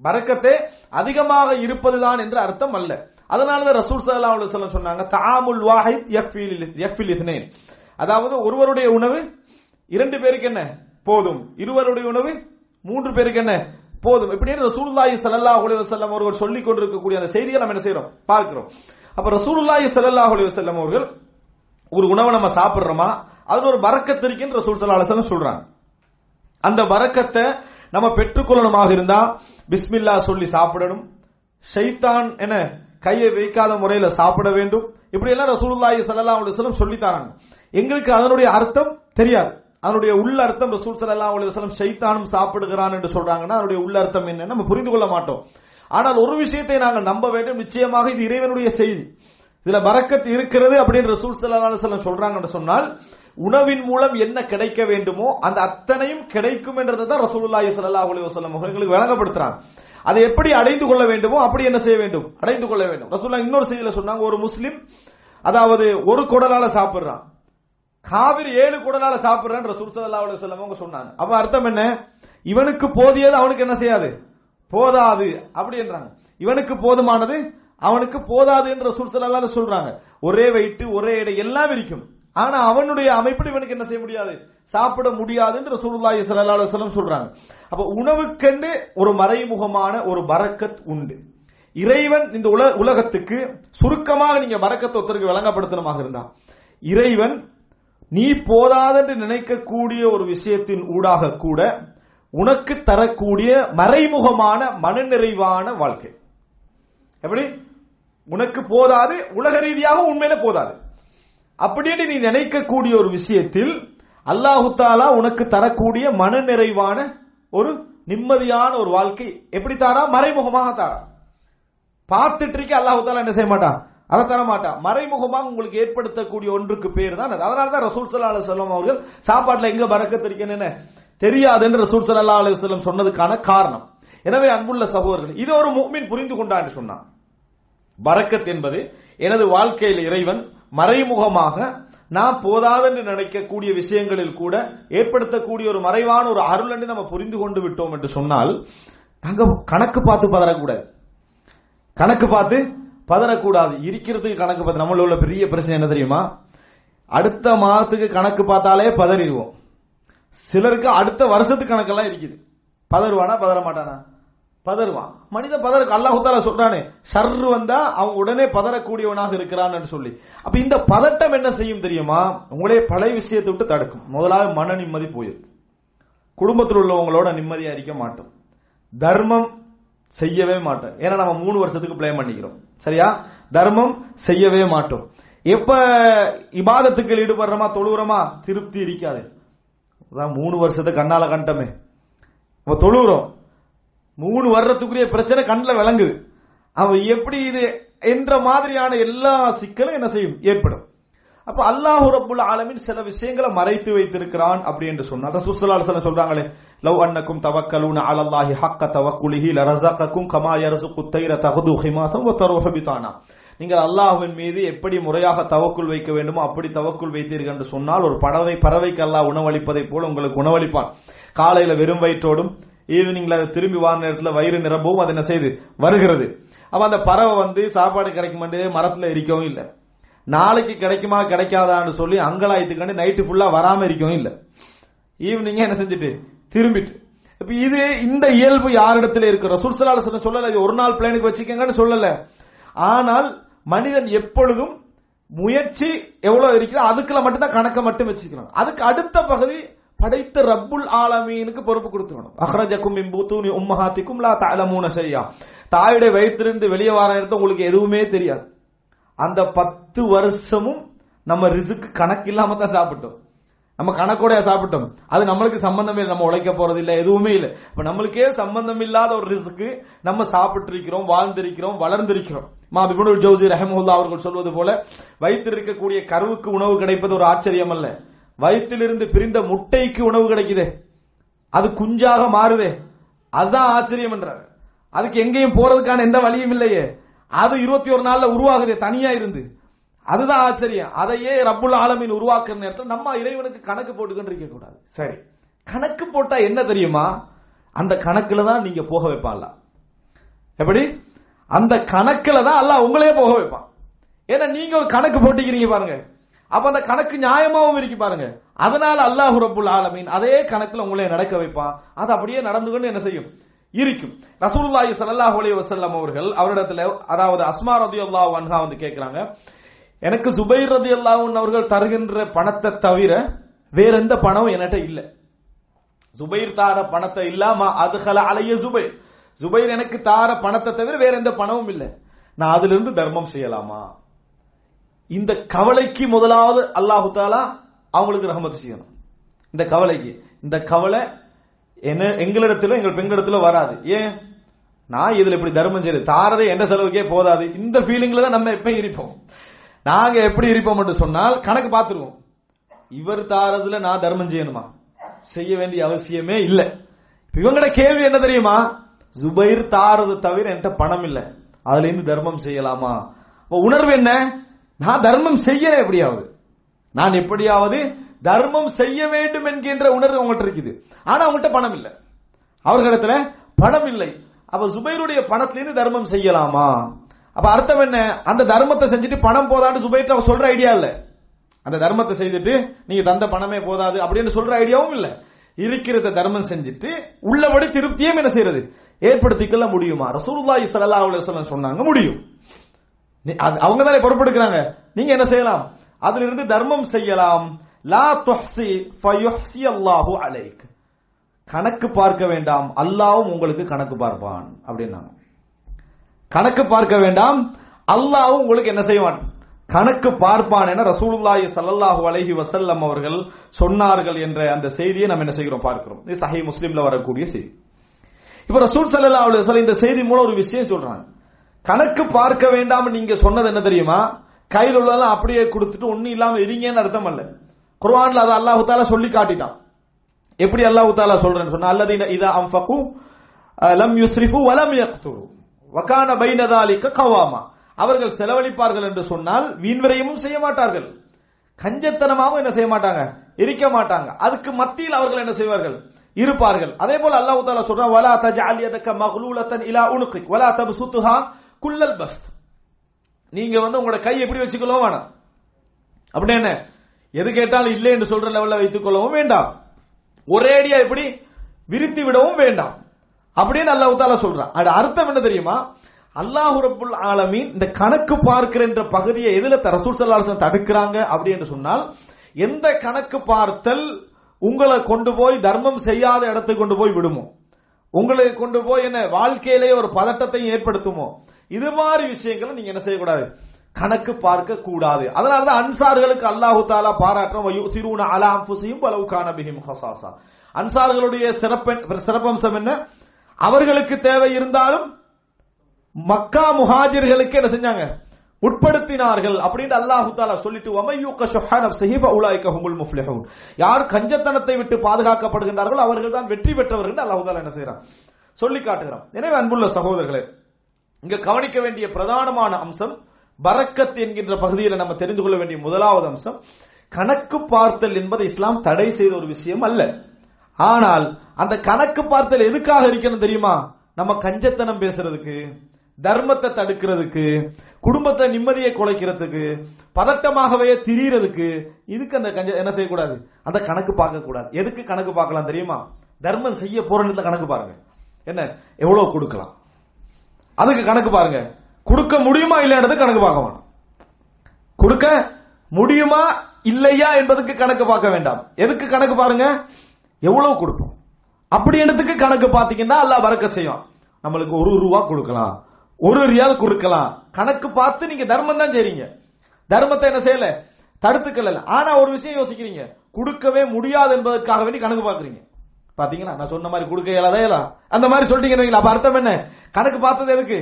பறக்கத்தே அதிகமாக இருப்பதுதான் என்ற அர்த்தம் அல்ல. அதனாலதான் ரசூல் சல்லா அலுவலம் சொன்னாங்க தாமுல் வாஹித் யக்ஃபில் யக்ஃபில் அதாவது ஒருவருடைய உணவு இரண்டு பேருக்கு என்ன? போதும். இருவருடைய உணவு மூன்று பேருக்கு என்ன? போதும். இப்படி ரசூலுல்லாஹி ஸல்லல்லாஹு அலைஹி வஸல்லம் அவர்கள் சொல்லிக் கொண்டிருக்கக்கூடிய அந்த செய்தியை நம்ம என்ன செய்றோம்? பார்க்கிறோம். அப்ப ரசூலுல்லாஹி ஸல்லல்லாஹு அலைஹி வஸல்லம் அவர்கள் ஒரு உணவை நம்ம சாப்பிடுறோமா? அதுல ஒரு வரக்கத்து இருக்குன்னு ரசூல் ஸல்லல்லாஹு சொல்றாங்க. அந்த வரக்கத்தை நம்ம பெற்றுக்கொள்ளணுமாக இருந்தா பிஸ்மில்லா சொல்லி சாப்பிடணும். ஷைத்தான் என கையை வைக்காத முறையில சாப்பிட வேண்டும். இப்படி எல்லாம் ரசூலுல்லாஹி சல்லா அலைஹி வஸல்லம் சொல்லி தராங்க. எங்களுக்கு அதனுடைய அர்த்தம் தெரியாது. அதனுடைய உள்ள அர்த்தம் ரசூல் சல்லா அலைஹி ஷைத்தானும் சாப்பிடுகிறான் என்று சொல்றாங்கன்னா அதனுடைய உள்ள அர்த்தம் என்ன நம்ம புரிந்து கொள்ள மாட்டோம். ஆனால் ஒரு விஷயத்தை நாங்கள் நம்ப வேண்டும். நிச்சயமாக இது இறைவனுடைய செய்தி. இதுல பரக்கத் இருக்கிறது அப்படின்னு ரசூல் ஸல்லல்லாஹு அலைஹி சொல்றாங்கன்னு சொன்னால் உணவின் மூலம் என்ன கிடைக்க வேண்டுமோ அந்த அத்தனையும் கிடைக்கும் என்றதை தான் ரசூலுல்லாஹி ஸல்லல்லாஹு அலைஹி வஸல்லம் அவர்களுக்கு வழங்கப்படுத்துறாங்க. அதை எப்படி அடைந்து கொள்ள வேண்டுமோ அப்படி என்ன செய்ய வேண்டும்? அடைந்து கொள்ள வேண்டும். ரசூல்லா இன்னொரு செய்தியில சொன்னாங்க ஒரு முஸ்லிம் அதாவது ஒரு குடலால சாப்பிடுறான். காவிரி ஏழு குடலால சாப்பிடுறேன் ரசூல் சல்லா அலி வஸல்லம் அவங்க சொன்னாங்க. அப்ப அர்த்தம் என்ன? இவனுக்கு போதியது அவனுக்கு என்ன செய்யாது? போதாது. அப்படின்றாங்க. இவனுக்கு போதுமானது? அவனுக்கு போதாது என்று ரசூல் ஸல்லல்லாஹு சொல்றாங்க. ஒரே வயிற்று ஒரே எடை எல்லாம் இருக்கும் ஆனா அவனுடைய அமைப்பில் இவனுக்கு என்ன செய்ய முடியாது? சாப்பிட முடியாது என்று ரசூலுல்லாஹி ஸல்லல்லாஹு அலைஹி சொல்றாங்க. அப்ப உணவுக்கென்று ஒரு மறைமுகமான ஒரு பரக்கத் உண்டு. இறைவன் இந்த உல உலகத்துக்கு சுருக்கமாக நீங்க பரக்கத்தை ஒருத்தருக்கு விளங்கப்படுத்தணுமாக இருந்தா. இறைவன் நீ போதாதென்று நினைக்கக்கூடிய ஒரு விஷயத்தின் ஊடாக கூட உனக்கு தரக்கூடிய மறைமுகமான மனநிறைவான வாழ்க்கை. எப்படி? உனக்கு போதாது உலக ரீதியாக உண்மையில போதாது. அப்படின்னு நீ நினைக்கக்கூடிய ஒரு விஷயத்தில் அல்லாஹு தாலா உனக்கு தரக்கூடிய மன நிறைவான ஒரு நிம்மதியான ஒரு வாழ்க்கை எப்படி தாரா? மறைமுகமாக தாரா. பார்த்துட்டு இருக்க அல்லாஹு தாலா என்ன செய்ய மாட்டான்? அதை தர மாட்டான். மறைமுகமாக உங்களுக்கு ஏற்படுத்தக்கூடிய ஒன்றுக்கு பேர் தான் அது. அதனால தான் ரசூல் சல்லா அலுவலம் அவர்கள் சாப்பாட்டில் எங்க பறக்கத்து இருக்கேன்னு தெரியாது தெரியாதுன்னு ரசூல் சல்லா அலுவலம் சொன்னதுக்கான காரணம். எனவே அன்புள்ள சகோதரர்கள் இது ஒரு முக்மின் புரிந்து கொண்டான்னு சொன்னான். பரக்கத் என்பது எனது வாழ்க்கையில் இறைவன் மறைமுகமாக நான் போதாதென்று நினைக்கக்கூடிய விஷயங்களில் கூட ஏற்படுத்தக்கூடிய ஒரு மறைவான ஒரு அருள் என்று நம்ம புரிந்து கொண்டு விட்டோம் என்று சொன்னால் நாங்க கணக்கு பார்த்து பதறக்கூடாது. கணக்கு பார்த்து பதறக்கூடாது. இருக்கிறதுக்கு கணக்கு பார்த்து நம்மள உள்ள பெரிய பிரச்சனை என்ன தெரியுமா? அடுத்த மாதத்துக்கு கணக்கு பார்த்தாலே பதறிடுவோம். சிலருக்கு அடுத்த வருஷத்துக்கு கணக்கெல்லாம் இருக்குது. பதறுவானா பதற மாட்டானா பதறுவான். மனித பதற அல்லாஹுத்தால சொல்றானே சர்ரு வந்தா அவன் உடனே பதறக்கூடியவனாக இருக்கிறான் சொல்லி. அப்ப இந்த பதட்டம் என்ன செய்யும் தெரியுமா? உங்களே பழைய விஷயத்தை விட்டு தடுக்கும். முதலாவது மன நிம்மதி போயிடும் குடும்பத்தில் உள்ளவங்களோட நிம்மதியா இருக்க மாட்டோம். தர்மம் செய்யவே மாட்டோம். ஏன்னா நம்ம மூணு வருஷத்துக்கு பிளே பண்ணிக்கிறோம். சரியா? தர்மம் செய்யவே மாட்டோம். எப்ப இபாதத்துக்கள் ஈடுபடுறோமா தொழுகிறோமா திருப்தி இருக்காது. அதான் மூணு வருஷத்துக்கு கண்ணால கண்டமே. நம்ம தொழுகிறோம் மூணு வர்றதுக்குரிய பிரச்சனை கண்ணில் விளங்குது. அவன் எப்படி இது என்ற மாதிரியான எல்லா சிக்கலும் என்ன செய்யும்? ஏற்படும். அப்ப அல்லாஹு ரபுல் ஆலமின் சில விஷயங்களை மறைத்து வைத்திருக்கிறான் அப்படி என்று சொன்னார் ரசூலுல்லாஹி அலைஹி சொல்றாங்களே லவ் அன்னக்கும் தவக்கலூன அலல்லாஹி ஹக்க தவக்குலிஹி லரஸகக்கும் கமா அரசு தைர தகுது ஹிமாசம் தரோஹபிதானா நீங்கள் அல்லாஹ்வின் மீது எப்படி முறையாக தவக்குள் வைக்க வேண்டுமோ அப்படி தவக்குள் வைத்தீர்கள் என்று சொன்னால் ஒரு பறவை பறவைக்கு அல்லாஹ் உணவளிப்பதை போல உங்களுக்கு உணவளிப்பான். காலையில வெறும் வயிற்றோடும் ஈவினிங்ல திரும்பி வார நேரத்துல வயிறு நிரம்பவும் அது என்ன செய்து? வருகிறது. அப்ப அந்த பறவை வந்து சாப்பாடு கிடைக்கும் மரத்துல இருக்கவும் இல்லை. நாளைக்கு கிடைக்குமா கிடைக்காதான்னு சொல்லி அங்கலாயத்துக்காண்டி நைட்டு ஃபுல்லா வராம இருக்கவும் இல்லை. ஈவினிங்கே என்ன செஞ்சுட்டு? திரும்பிட்டு. இப்ப இது இந்த இயல்பு யாரிடத்துல இருக்கு? ரசூல் ஸல்லல்லாஹு சொல்லல இது ஒரு நாள் பிளானுக்கு வச்சுக்கங்கன்னு சொல்லல. ஆனால் மனிதன் எப்பொழுதும் முயற்சி எவ்வளவு இருக்குதோ அதுக்குள்ள மட்டும் தான் கணக்கை மட்டும் வச்சுக்கணும் அதுக்கு அடுத்த பகுதி படைத்த ரப்புல் ஆலமீனுக்கு பொறுப்பு கொடுத்துக்கணும் அஹ்ரஜக்கும் இம்பூத்தூனி உம்மஹாத்திக்கும் லா தலமூன செய்யா தாயுடைய வயிற்றிலிருந்து வெளியே வர நேரத்தை உங்களுக்கு எதுவுமே தெரியாது அந்த பத்து வருஷமும் நம்ம ரிசுக்கு கணக்கு இல்லாம தான் சாப்பிட்டோம் நம்ம கணக்கோடைய சாப்பிட்டோம் அது நம்மளுக்கு சம்பந்தம் இல்லை நம்ம உழைக்க போறது இல்லை எதுவுமே இல்லை இப்ப நம்மளுக்கே சம்பந்தம் இல்லாத ஒரு ரிசுக்கு நம்ம சாப்பிட்டிருக்கிறோம் வாழ்ந்திருக்கிறோம் வளர்ந்திருக்கிறோம் மா பிபுனுல் ஜோசி ரஹமுல்லா அவர்கள் சொல்வது போல வைத்திருக்கக்கூடிய கருவுக்கு உணவு கிடைப்பது ஒரு ஆச்சரியம் அல்ல வயிற்றிலிருந்து பிரிந்த முட்டைக்கு உணவு கிடைக்குதே. அது குஞ்சாக மாறுதே. அதுதான் ஆச்சரியம் என்றார். அதுக்கு எங்கேயும் போறதுக்கான எந்த வழியும் இல்லையே. அது இருபத்தி ஒரு நாள்ல உருவாகுதே தனியா இருந்து. அதுதான் ஆச்சரியம். அதையே ரப்புல் ஆலமின் உருவாக்குற நேரத்தில் நம்ம இறைவனுக்கு கணக்கு போட்டுக்கிட்டு இருக்க கூடாது. சரி. கணக்கு போட்டா என்ன தெரியுமா? அந்த கணக்குல தான் நீங்க போக வைப்பான்ல எப்படி? அந்த கணக்குல தான் அல்ல உங்களே போக வைப்பான். ஏன்னா நீங்க ஒரு கணக்கு போட்டிக்கிறீங்க பாருங்க. அப்ப அந்த கணக்கு நியாயமாவும் இருக்கு பாருங்க. அதனால அல்லாஹ் ரபுல் ஆலமீன் அதே கணக்குல உங்களை நடக்க வைப்பான். அது அப்படியே நடந்துகொண்டு என்ன செய்யும்? இருக்கும். ரசூலுல்லாஹி ஸல்லல்லாஹு அலைஹி வஸல்லம் அவர்கள் அவரிடத்துல அதாவது அஸ்மா ரலியல்லாஹு அன்ஹா வந்து கேக்குறாங்க எனக்கு சுபைர் ரதி அன்ஹு அவர்கள் தருகின்ற பணத்தை தவிர வேற எந்த பணமும் என்கிட்ட இல்ல. சுபைர் தார பணத்தை இல்லாம அதுகல அலைய சுபைர். சுபைர் எனக்கு தார பணத்தை தவிர வேற எந்த பணமும் இல்ல. நான் அதுல இருந்து தர்மம் செய்யலாமா? இந்த கவலைக்கு முதலாவது அல்லாஹு தாலா அவங்களுக்கு ரஹமத் செய்யணும். இந்த கவலைக்கு. இந்த கவலை என்ன எங்களிடத்துல எங்கள் பெண்களிடத்துல வராது. ஏன்? நான் இதுல இப்படி தர்மம் செய்யுது தாரதே எந்த செலவுக்கே போதாது. இந்த ஃபீலிங்ல தான் நம்ம எப்ப இருப்போம். நாங்க எப்படி இருப்போம் என்று சொன்னால் கணக்கு பார்த்துருவோம். இவர் தாரதுல நான் தர்மம் செய்யணுமா? செய்ய வேண்டிய அவசியமே இல்லை. இவங்கட கேள்வி என்ன தெரியுமா? ஜுபைர் தாரது தவிர என்கிட்ட பணம் இல்லை. அதுல இருந்து தர்மம் செய்யலாமா? உணர்வு என்ன? நான் தர்மம் செய்யல எப்படியாவது? நான் எப்படியாவது தர்மம் செய்ய வேண்டும் என்கின்ற உணர்வு அவங்கள்ட்ட இருக்குது. ஆனா அவங்கள்ட்ட பணம் இல்லை. அவர்களிடத்துல பணம் இல்லை. அப்ப சுபைருடைய பணத்திலிருந்து தர்மம் செய்யலாமா? அப்ப அர்த்தம் என்ன? அந்த தர்மத்தை செஞ்சுட்டு பணம் போதான்னு சுபைட்டு அவர் சொல்ற ஐடியா இல்ல. அந்த தர்மத்தை செய்துட்டு நீங்க தந்த பணமே போதாது அப்படின்னு சொல்ற ஐடியாவும் இல்ல. இருக்கிறத தர்மம் செஞ்சுட்டு உள்ளபடி திருப்தியும் என்ன செய்யறது? ஏற்படுத்திக்கொள்ள முடியுமா? ரசூலுல்லாஹி ஸல்லல்லாஹு அலைஹி வஸல்லம் சொன்னாங்க முடியும். அவங்க தானே பொறுப்பெடுக்கிறாங்க. நீங்க என்ன செய்யலாம்? அதுல இருந்து தர்மம் செய்யலாம். லா துஹ்சி ஃபயுஹ்சி அல்லாஹு அலைக். கணக்கு பார்க்க வேண்டாம். அல்லாவும் உங்களுக்கு கணக்கு பார்ப்பான் அப்படின்னாங்க. கணக்கு பார்க்க வேண்டாம். அல்லாவும் உங்களுக்கு என்ன செய்வான்? கணக்கு பார்ப்பான் என ரசூலுல்லாஹி சல்லல்லாஹு அலைஹி வஸல்லம் அவர்கள் சொன்னார்கள் என்ற அந்த செய்தியை நம்ம என்ன செய்கிறோம்? பார்க்கிறோம். இது சஹி முஸ்லிம்ல வரக்கூடிய செய்தி. இப்ப ரசூல் ஸல்லல்லாஹு அலைஹி வஸல்லம் இந்த செய்தி மூலம் ஒரு விஷயம் சொல்றாங்க. கணக்கு பார்க்க வேண்டாம் நீங்க சொன்னது என்ன தெரியுமா? கையில் உள்ளதெல்லாம் அப்படியே கொடுத்துட்டு ஒன்னும் இல்லாம இருங்கன்னு அர்த்தம் அல்ல குர்வான்ல அதை அல்லாஹு தாலா சொல்லி காட்டிட்டான். எப்படி அல்லாஹு தாலா சொல்றேன்னு சொன்னா அல்லது இதா அம்ஃபகு லம் யுஸ்ரிஃபு வலம் யக்துரு. வகான பைனதாலிக்க கவாமா. அவர்கள் செலவழிப்பார்கள் என்று சொன்னால் வீண்விரையமும் செய்ய மாட்டார்கள். கஞ்சத்தனமாகவும் என்ன செய்ய மாட்டாங்க? இருக்க மாட்டாங்க. அதுக்கு மத்தியில் அவர்கள் என்ன செய்வார்கள்? இருப்பார்கள். அதே போல அல்லாஹு தாலா சொல்றான் வலா தஜ அலியதக்க மக்லூலத்தன் இலா உனுகிக் வலா தப்சுத்துஹா குள்ளல் பஸ்த். நீங்க வந்து உங்களோட கை எப்படி வச்சுக்கொள்ளவும் வேணாம். அப்படி என்ன? எது கேட்டாலும் இல்லை என்று சொல்ற லெவல்ல வைத்துக் கொள்ளவும் வேண்டாம். ஒரேடியா எப்படி விரித்து விடவும் வேண்டாம். அப்படின்னு அல்லாஹ் தாலா சொல்றான். அது அர்த்தம் என்ன தெரியுமா? அல்லாஹ் ரபுல் ஆலமீன் இந்த கணக்கு பார்க்கிற பகுதியை எதுல ரசூல் சல்லாசன் தடுக்கிறாங்க அப்படி என்று சொன்னால் எந்த கணக்கு பார்த்தல் உங்களை கொண்டு போய் தர்மம் செய்யாத இடத்துக்கு கொண்டு போய் விடுமோ? உங்களை கொண்டு போய் என்ன? வாழ்க்கையிலேயே ஒரு பதட்டத்தையும் ஏற்படுத்துமோ? இது மாதிரி விஷயங்களை நீங்க என்ன செய்யக்கூடாது? கணக்கு பார்க்க கூடாது. அதனாலதான் அன்சார்களுக்கு அல்லாஹு தாலா பாராட்டுறோம் திருவுன அலாம் பலவு காணபிஹிம் ஹசாசா அன்சார்களுடைய சிறப்பு சிறப்பம்சம் என்ன? அவர்களுக்கு தேவை இருந்தாலும் மக்கா முஹாஜிர்களுக்கு என்ன செஞ்சாங்க? உட்படுத்தினார்கள் அப்படின்னு அல்லாஹு தாலா சொல்லிட்டு வமையூக்க ஷுஹா நஃப்ஸிஹி ஃபஉலாயிக ஹுமுல் முஃப்லிஹூன். யார் கஞ்சத்தனத்தை விட்டு பாதுகாக்கப்படுகின்றார்களோ அவர்கள் தான் வெற்றி பெற்றவர்கள் அல்லாஹு தாலா என்ன செய்யறான் சொல்லி காட்டுகிறான். எனவே அன்புள்ள சகோதரர்களே இங்க கவனிக்க வேண்டிய பிரதானமான அம்சம் பரக்கத் என்கின்ற பகுதியில் நம்ம தெரிந்து கொள்ள வேண்டிய முதலாவது அம்சம் கணக்கு பார்த்தல் என்பது இஸ்லாம் தடை செய்த ஒரு விஷயம் அல்ல. ஆனால் அந்த கணக்கு பார்த்தல் எதுக்காக இருக்கணும் தெரியுமா? நம்ம கஞ்சத்தனம் பேசுறதுக்கு தர்மத்தை தடுக்கிறதுக்கு குடும்பத்தை நிம்மதியை குலைக்கிறதுக்கு பதட்டமாகவே திரியறதுக்கு இதுக்கு அந்த கஞ்ச என்ன செய்யக்கூடாது? அந்த கணக்கு பார்க்க கூடாது எதுக்கு கணக்கு பார்க்கலாம் தெரியுமா? தர்மம் செய்ய போற கணக்கு பாருங்க. என்ன? எவ்வளவு கொடுக்கலாம்? அதுக்கு கணக்கு பாருங்க. கொடுக்க முடியுமா இல்லைன்றது கணக்கு பார்க்க வேணும். கொடுக்க முடியுமா இல்லையா என்பதுக்கு கணக்கு பார்க்க வேண்டாம். எதுக்கு கணக்கு பாருங்க? எவ்வளவு கொடுப்போம். அப்படி என்னதுக்கு கணக்கு பார்த்தீங்கன்னா அல்லா வரக்க செய்யும். நம்மளுக்கு ஒரு ரூபா கொடுக்கலாம். ஒரு ரியால் கொடுக்கலாம். கணக்கு பார்த்து நீங்க தர்மம் தான் செய்றீங்க. தர்மத்தை என்ன செய்யல? தடுத்துக்கல ஆனா ஒரு விஷயம் யோசிக்கிறீங்க. கொடுக்கவே முடியாது என்பதற்காக வேண்டி கணக்கு பாக்குறீங்க பாத்தீங்களா? நான் சொன்ன மாதிரி கொடுக்க இயலாதா அந்த மாதிரி சொல்லிட்டீங்க அப்ப அர்த்தம் என்ன? கணக்கு பார்த்தது எதுக்கு?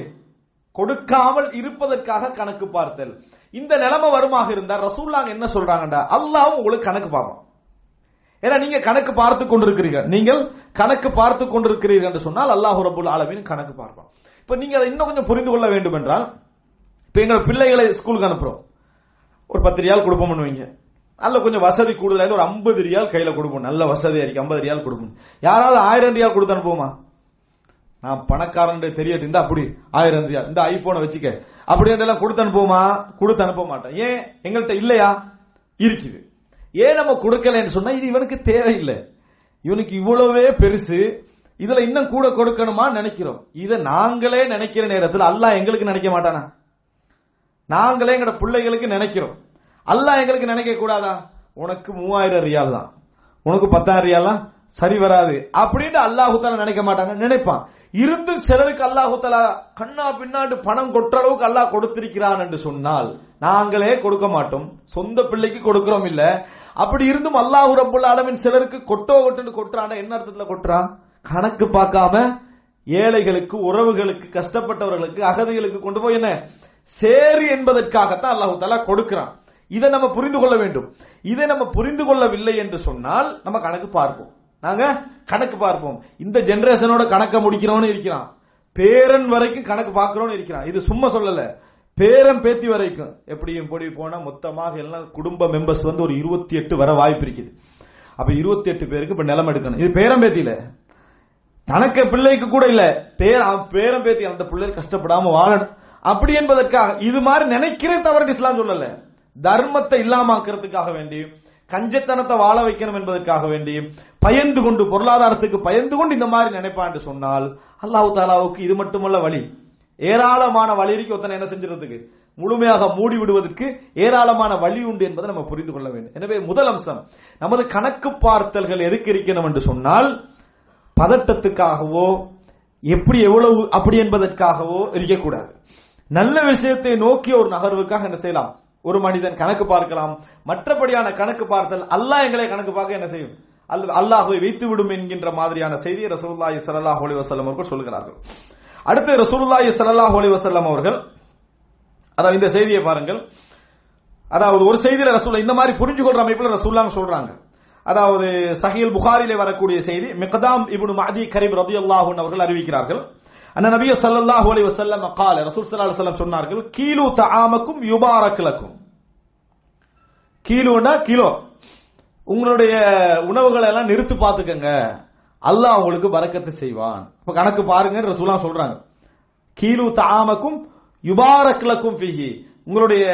கொடுக்காமல் இருப்பதற்காக கணக்கு பார்த்தல். இந்த நிலைமை வருமாக இருந்தா ரசூல்லாங்க என்ன சொல்றாங்கடா அல்லாஹ் உங்களுக்கு கணக்கு பார்ப்பான். ஏன்னா நீங்க கணக்கு பார்த்து கொண்டிருக்கிறீர்கள். நீங்கள் கணக்கு பார்த்து கொண்டிருக்கிறீர்கள் என்று சொன்னால் அல்லாஹ் ரபுல் ஆலமின் கணக்கு பார்ப்பான். இப்ப நீங்க அதை இன்னும் கொஞ்சம் புரிந்து கொள்ள வேண்டும் என்றால் இப்ப எங்களை பிள்ளைகளை ஸ்கூலுக்கு அனுப்புறோம். ஒரு பத்து ரியால் கொடுப்போம்னு வைங்க. நல்ல கொஞ்சம் வசதி கூடுதலாக ஒரு ஐம்பது ரியால் கையில கொடுப்போம். நல்ல வசதியா இருக்கு ஐம்பது ரியால் கொடுப்போம். யாராவது ஆயிரம் ரியால் கொடுத்து அனுப்புவோமா? நான் பணக்காரன் தெரியட்டு இந்த அப்படி ஆயிரம் ரியால். இந்த ஐபோனை வச்சுக்க. அப்படி எல்லாம் கொடுத்து அனுப்புவோமா? கொடுத்து அனுப்ப மாட்டோம் ஏன்? எங்கள்கிட்ட இல்லையா? இருக்குது. ஏன் நம்ம கொடுக்கலன்னு சொன்னா இது இவனுக்கு தேவையில்லை. இவனுக்கு இவ்வளவே பெருசு. இதுல இன்னும் கூட கொடுக்கணுமா நினைக்கிறோம். இதை நாங்களே நினைக்கிற நேரத்தில் அல்லாஹ் எங்களுக்கு நினைக்க மாட்டானா? நாங்களே எங்கட பிள்ளைகளுக்கு நினைக்கிறோம். அல்லாஹ் எங்களுக்கு நினைக்க கூடாதா? உனக்கு மூவாயிரம் ரியால் தான். உனக்கு பத்தாயிரம் ரியாலாம் சரி வராது. அப்படின்னு அல்லாஹு நினைக்க மாட்டாங்க. நினைப்பான். இருந்து சிலருக்கு அல்லாஹுத்தலா கண்ணா பின்னாண்டு பணம் கொட்டுற அளவுக்கு அல்லாஹ் கொடுத்திருக்கிறான் என்று சொன்னால் நாங்களே கொடுக்க மாட்டோம். சொந்த பிள்ளைக்கு கொடுக்கிறோம் இல்ல. அப்படி இருந்தும் அல்லாஹு ரபுல்ல ஆலமின் சிலருக்கு கொட்டோ கொட்டுன்னு கொட்டுறான் என்ன அர்த்தத்துல கொட்டுறான் கணக்கு பார்க்காம ஏழைகளுக்கு உறவுகளுக்கு கஷ்டப்பட்டவர்களுக்கு அகதிகளுக்கு கொண்டு போய் என்ன? சேரு என்பதற்காகத்தான் அல்லாஹு தாலா கொடுக்கிறான். இதை நம்ம புரிந்து கொள்ள வேண்டும். இதை நம்ம புரிந்து கொள்ளவில்லை என்று சொன்னால் நம்ம கணக்கு பார்ப்போம். நாங்க கணக்கு பார்ப்போம். இந்த ஜெனரேஷனோட கணக்க முடிக்கிறோம்னு இருக்கிறான். பேரன் வரைக்கும் கணக்கு பார்க்கிறோம்னு இருக்கிறான். இது சும்மா சொல்லல. பேரன் பேத்தி வரைக்கும். எப்படியும் போடி போனா மொத்தமாக எல்லாம் குடும்ப மெம்பர்ஸ் வந்து ஒரு இருபத்தி எட்டு வர வாய்ப்பு இருக்குது. அப்ப இருபத்தி எட்டு பேருக்கு இப்ப நிலம் எடுக்கணும். இது பேரம் பேத்தியில. தனக்கு பிள்ளைக்கு கூட இல்ல. பேர் பேரன் பேத்தி அந்த பிள்ளைகள் கஷ்டப்படாம வாழணும். அப்படி என்பதற்காக இது மாதிரி நினைக்கிறேன் தவறு இஸ்லாம் சொல்லல. தர்மத்தை இல்லாமாக்குறதுக்காக வேண்டி கஞ்சத்தனத்தை வாழ வைக்கணும் என்பதற்காக வேண்டி பயந்து கொண்டு பொருளாதாரத்துக்கு பயந்து கொண்டு இந்த மாதிரி நினைப்பான்னு சொன்னால் அல்லாஹு தாலாவுக்கு இது மட்டுமல்ல வழி. ஏராளமான வழி இருக்கு ஒருத்தனை என்ன செஞ்சதுக்கு முழுமையாக மூடி விடுவதற்கு ஏராளமான வழி உண்டு என்பதை நம்ம புரிந்து கொள்ள வேண்டும். எனவே முதல் அம்சம் நமது கணக்கு பார்த்தல்கள் எதுக்கு இருக்கணும் என்று சொன்னால் பதட்டத்துக்காகவோ எப்படி எவ்வளவு அப்படி என்பதற்காகவோ இருக்கக்கூடாது. நல்ல விஷயத்தை நோக்கிய ஒரு நகர்வுக்காக என்ன செய்யலாம்? ஒரு மனிதன் கணக்கு பார்க்கலாம். மற்றபடியான கணக்கு பார்த்தல் அல்லாஹ் எங்களை கணக்கு பார்க்க என்ன செய்யும்? அல்லாஹுவை வைத்து விடும் என்கின்ற மாதிரியான செய்தியை ரசூல்லாய் ஸல்லல்லாஹு அலைஹி வசல்லம் அவர்கள் சொல்கிறார்கள். அடுத்து ரசூல்லாய் ஸல்லல்லாஹு அலைஹி வசல்லம் அவர்கள் அதாவது இந்த செய்தியை பாருங்கள். அதாவது ஒரு செய்தியில ரசூல் இந்த மாதிரி புரிஞ்சு கொள்ற அமைப்பில் ரசூல்லாங்க சொல்றாங்க. அதாவது சஹீல் புகாரிலே வரக்கூடிய செய்தி மிகதாம் இப்னு மஹதி கரீம் அல்லாஹூன் அவர்கள் அறிவிக்கிறார்கள். அண்ணா நபிய சல்லாஹ் அலி வசல்லம் கால ரசூல் சல்லா அலுவலம் சொன்னார்கள் கீழு தாமக்கும் யுபாரக்கிழக்கும் கீழுண்டா கிலோ. உங்களுடைய உணவுகளை எல்லாம் நிறுத்து பார்த்துக்கங்க. அல்லாஹ் உங்களுக்கு வரக்கத்து செய்வான். இப்ப கணக்கு பாருங்க ரசூலா சொல்றாங்க. கீழு தாமக்கும் யுபாரக்கிழக்கும் பிஹி உங்களுடைய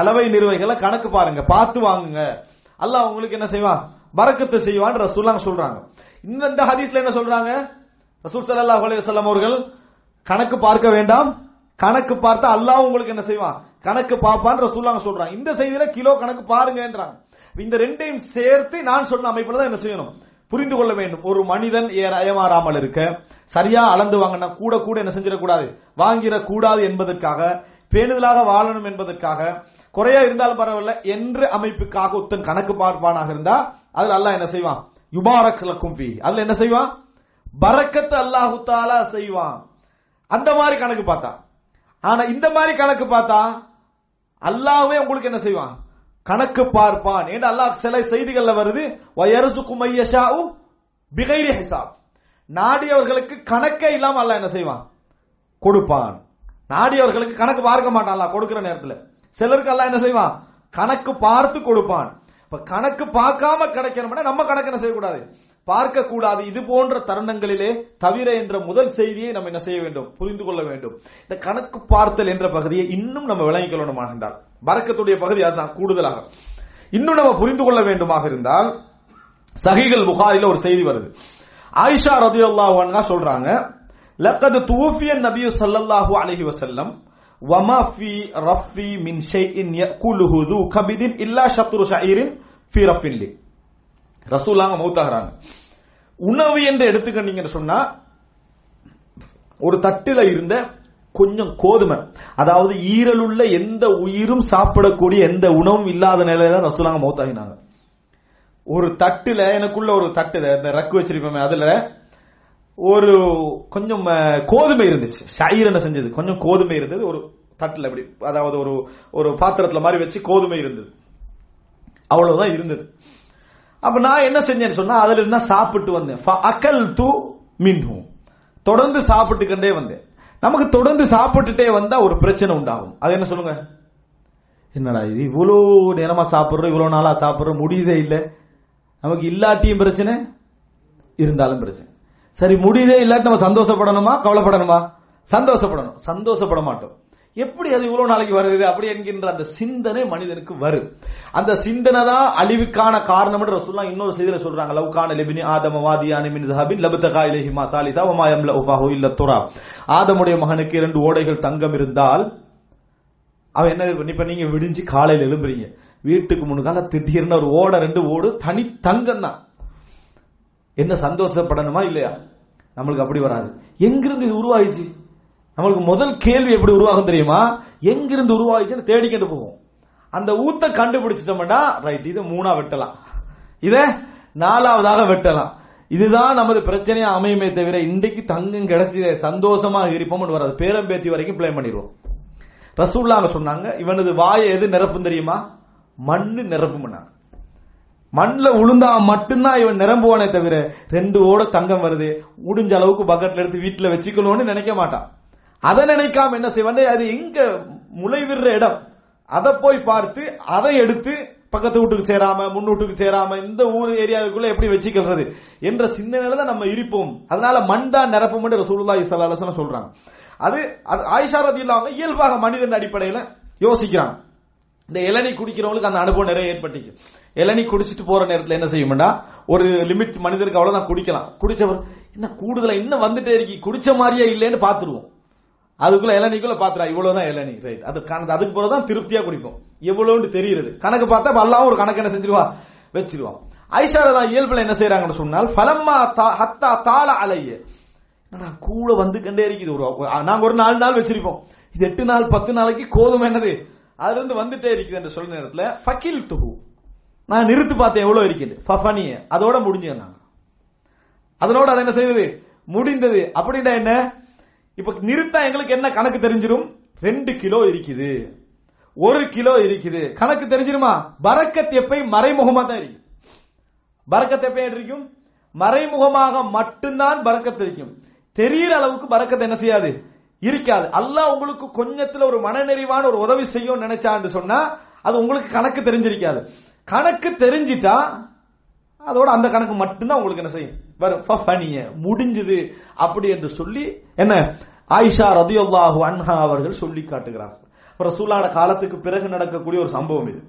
அளவை நிறுவைகளை கணக்கு பாருங்க பார்த்து வாங்குங்க. அல்லாஹ் உங்களுக்கு என்ன செய்வான்? வரக்கத்து செய்வான் ரசூலாங்க சொல்றாங்க. இந்த ஹதீஸ்ல என்ன சொல்றாங்க? ரசூல் சல்லாஹ் அலைஹி அவர்கள் கணக்கு பார்க்க வேண்டாம். கணக்கு பார்த்தா அல்லாஹ் உங்களுக்கு என்ன செய்வான்? கணக்கு பார்ப்பான் ரசூல்லாங்க சொல்றாங்க இந்த செய்தியில கிலோ கணக்கு பாருங்கன்றாங்க இந்த ரெண்டையும் சேர்த்து நான் சொன்ன அமைப்புல தான் என்ன செய்யணும்? புரிந்து கொள்ள வேண்டும். ஒரு மனிதன் ஏமாறாமல் இருக்க சரியா அளந்து வாங்கினா கூட கூட என்ன செஞ்சிடக்கூடாது? வாங்கிடக்கூடாது என்பதற்காக பேணுதலாக வாழணும் என்பதற்காக குறையா இருந்தாலும் பரவாயில்ல என்று அமைப்புக்காக ஒருத்தன் கணக்கு பார்ப்பானாக இருந்தா அதுல அல்லாஹ் என்ன செய்வான்? யுபாரக் லக்கும் அதுல என்ன செய்வான்? பரக்கத்து அல்லாஹு தாலா செய்வான். அந்த மாதிரி கணக்கு பார்த்தா. ஆனா இந்த மாதிரி கணக்கு பார்த்தா அல்லாஹ்வே உங்களுக்கு என்ன செய்வான்? கணக்கு பார்ப்பான். என்று அல்லாஹ் சில செய்திகள்ல வருது பிகைரி ஹிசாப். நாடியவர்களுக்கு கணக்கே இல்லாம அல்லாஹ் என்ன செய்வான்? கொடுப்பான். நாடியவர்களுக்கு கணக்கு பார்க்க மாட்டான் அல்லாஹ் கொடுக்கிற நேரத்துல. சிலருக்கு அல்லாஹ் என்ன செய்வான்? கணக்கு பார்த்து கொடுப்பான். இப்ப கணக்கு பார்க்காம கிடைக்கணும்னா நம்ம கணக்கு என்ன செய்யக்கூடாது? பார்க்க கூடாது இது போன்ற தருணங்களிலே தவிர என்ற முதல் செய்தியை நம்ம என்ன செய்ய வேண்டும்? புரிந்து கொள்ள வேண்டும். இந்த கணக்கு பார்த்தல் என்ற பகுதியை இன்னும் நம்ம விளங்கிக் கொள்ளணுமாக இருந்தால் பறக்கத்துடைய பகுதி அதுதான் கூடுதலாக. இன்னும் நம்ம புரிந்து கொள்ள வேண்டுமாக இருந்தால் சகிகள் புகாரில ஒரு செய்தி வருது. ஆயிஷா ரதியல்லாஹு அன்ஹா சொல்றாங்க லக்கது தூஃபியன் நபியு சல்லல்லாஹு அலஹி வசல்லம் வமா ஃபி ரஃபி மின் ஷைஇன் யகுலுஹு து கபிதின் இல்லா ஷத்ரு ஷஈரின் ஃபி ரஃபின் லி. ரசூலாங்க மௌத்தாகிறாங்க. உணவு என்று எடுத்துக்கிட்டீங்கன்னு சொன்னா ஒரு தட்டில இருந்த கொஞ்சம் கோதுமை அதாவது ஈரலுள்ள எந்த உயிரும் சாப்பிடக்கூடிய எந்த உணவும் இல்லாத நிலையில ரசூலாங்க மௌத்தாகினாங்க. ஒரு தட்டுல எனக்குள்ள ஒரு தட்டு இந்த ரக்கு வச்சிருப்போமே அதுல ஒரு கொஞ்சம் கோதுமை இருந்துச்சு. ஷாயிர் என்ன செஞ்சது? கொஞ்சம் கோதுமை இருந்தது ஒரு தட்டுல அப்படி அதாவது ஒரு ஒரு பாத்திரத்துல மாதிரி வச்சு கோதுமை இருந்தது. அவ்வளவுதான் இருந்தது. அப்ப நான் என்ன செஞ்சேன்னு சொன்னா அதுல இருந்தா சாப்பிட்டு வந்தேன். அக்கல் தூ மின்ஹு. தொடர்ந்து சாப்பிட்டுக்கிட்டே வந்தேன். நமக்கு தொடர்ந்து சாப்பிட்டுட்டே வந்தா ஒரு பிரச்சனை உண்டாகும். அது என்ன சொல்லுங்க? என்னடா இது இவ்வளோ நேரமா சாப்பிட்றோம் இவ்வளோ நாளா சாப்பிட்றோம் முடியுதே இல்லை. நமக்கு இல்லாட்டியும் பிரச்சனை இருந்தாலும் பிரச்சனை. சரி முடியுதே இல்லாட்டி நம்ம சந்தோஷப்படணுமா கவலைப்படணுமா? சந்தோஷப்படணும். சந்தோஷப்பட மாட்டோம். எப்படி அது இவ்வளவு நாளைக்கு வருது? அப்படி என்கின்ற அந்த சிந்தனை மனிதனுக்கு வரும். அந்த சிந்தனை தான் அழிவுக்கான காரணம் என்று இன்னொரு செய்தியில சொல்றாங்க. லவ்கான லெபினி ஆதம வாதியானி மின் தஹபின் லபதகா இலைஹிமா சாலிதா ஒமாயம் யம்ல இல்ல துரா. ஆதமுடைய மகனுக்கு இரண்டு ஓடைகள் தங்கம் இருந்தால் அவன் என்ன பண்ணி- இப்ப நீங்க விடிஞ்சு காலையில் எழும்புறீங்க. வீட்டுக்கு முன்னால திடீர்னு ஒரு ஓட ரெண்டு ஓடு தனி தங்கம் தான். என்ன சந்தோஷப்படணுமா இல்லையா? நம்மளுக்கு அப்படி வராது. எங்கிருந்து இது உருவாயிச்சு? நம்மளுக்கு முதல் கேள்வி எப்படி உருவாகும் தெரியுமா? எங்கிருந்து உருவாகிச்சுன்னு தேடிக்கிட்டு போவோம். அந்த ஊத்த கண்டுபிடிச்சிட்டோம்னா ரைட் இது மூணா வெட்டலாம். இதை நாலாவதாக வெட்டலாம். இதுதான் நமது பிரச்சனையா அமையுமே தவிர இன்றைக்கு தங்கம் கிடைச்சி சந்தோஷமா இருப்போம்னு வராது. பேரம்பேத்தி வரைக்கும் பிளே பண்ணிடுவோம். ரசூல்லாங்க சொன்னாங்க இவனது வாயை எது நிரப்பும் தெரியுமா? மண்ணு நிரப்பும்னா. மண்ணில் உளுந்தா மட்டும்தான் இவன் நிரம்புவானே தவிர ரெண்டு ஓட தங்கம் வருது. முடிஞ்ச அளவுக்கு பக்கெட்ல எடுத்து வீட்டில் வச்சுக்கணும்னு நினைக்க மாட்டான். அதை நினைக்காம என்ன செய்வான் அது எங்க முளைவிடுற இடம். அதை போய் பார்த்து அதை எடுத்து பக்கத்து வீட்டுக்கு சேராம முன் வீட்டுக்கு சேராம இந்த ஊர் ஏரியாவுக்குள்ள எப்படி வச்சுக்கிறது என்ற சிந்தனையில தான் நம்ம இருப்போம். அதனால மண் தான் நிரப்பும் ரசூலுல்லாஹி இசலாசன சொல்றாங்க. அது அது ஆயிஷா இல்லாமல் இயல்பாக மனிதன் அடிப்படையில யோசிக்கிறாங்க இந்த இளநீ குடிக்கிறவங்களுக்கு அந்த அனுபவம் நிறைய ஏற்பட்டுச்சு இளநி குடிச்சிட்டு போற நேரத்தில் என்ன செய்யும்னா ஒரு லிமிட் மனிதனுக்கு அவ்வளவுதான் குடிக்கலாம். குடிச்சவர் என்ன கூடுதலா இன்னும் வந்துட்டே இருக்கி. குடிச்ச மாதிரியே இல்லைன்னு பாத்துருவோம் அதுக்குள்ள இளநீக்குள்ள பாத்துறா இவ்வளவுதான் இளநீ. ரைட் அது கணக்கு அதுக்கு பிறகுதான் திருப்தியா குடிப்போம். எவ்வளவுன்னு தெரியுது கணக்கு பார்த்தா இப்ப ஒரு கணக்கு என்ன செஞ்சிருவா? வச்சிருவான் ஐஷாரதா இயல்புல என்ன செய்யறாங்கன்னு சொன்னால் ஃபலம்மா தா- ஹத்தா தாள அலைய. கூட வந்து கண்டே இருக்குது. ஒரு நாங்க ஒரு நாலு நாள் வச்சிருப்போம். இது எட்டு நாள் பத்து நாளைக்கு கோதுமை என்னது? அதுல இருந்து வந்துட்டே இருக்குது என்று சொல்ற நேரத்துல ஃபகில் துகு நான் நிறுத்து பார்த்தேன் எவ்வளவு இருக்குது? ஃபஃபனிய. அதோட முடிஞ்சது நாங்க. அதனோட அதை என்ன செய்தது? முடிந்தது. அப்படின்னா என்ன? இப்ப நிறுத்தா எங்களுக்கு என்ன கணக்கு தெரிஞ்சிடும் ரெண்டு கிலோ இருக்குது. ஒரு கிலோ இருக்குது. கணக்கு தெரிஞ்சிருமா? பரக்கத் எப்பை மறைமுகமா தான் இருக்கும் பரக்கத் எப்பை இருக்கும் மறைமுகமாக மட்டும்தான் பரக்கத் இருக்கும் தெரியிற அளவுக்கு பரக்கத் என்ன செய்யாது? இருக்காது. அல்லாஹ் உங்களுக்கு கொஞ்சத்துல ஒரு மனநிறைவான ஒரு உதவி செய்யும் நினைச்சான்னு சொன்னா அது உங்களுக்கு கணக்கு தெரிஞ்சிருக்காது. கணக்கு தெரிஞ்சிட்டா அதோட அந்த கணக்கு மட்டும்தான் உங்களுக்கு என்ன செய்யும்? வரும். முடிஞ்சது. அப்படி என்று சொல்லி என்ன? ஆயிஷா ரதியுல்லாஹு அன்ஹா அவர்கள் சொல்லி காட்டுகிறார்கள் ரசூலான காலத்துக்கு பிறகு நடக்கக்கூடிய ஒரு சம்பவம் இது.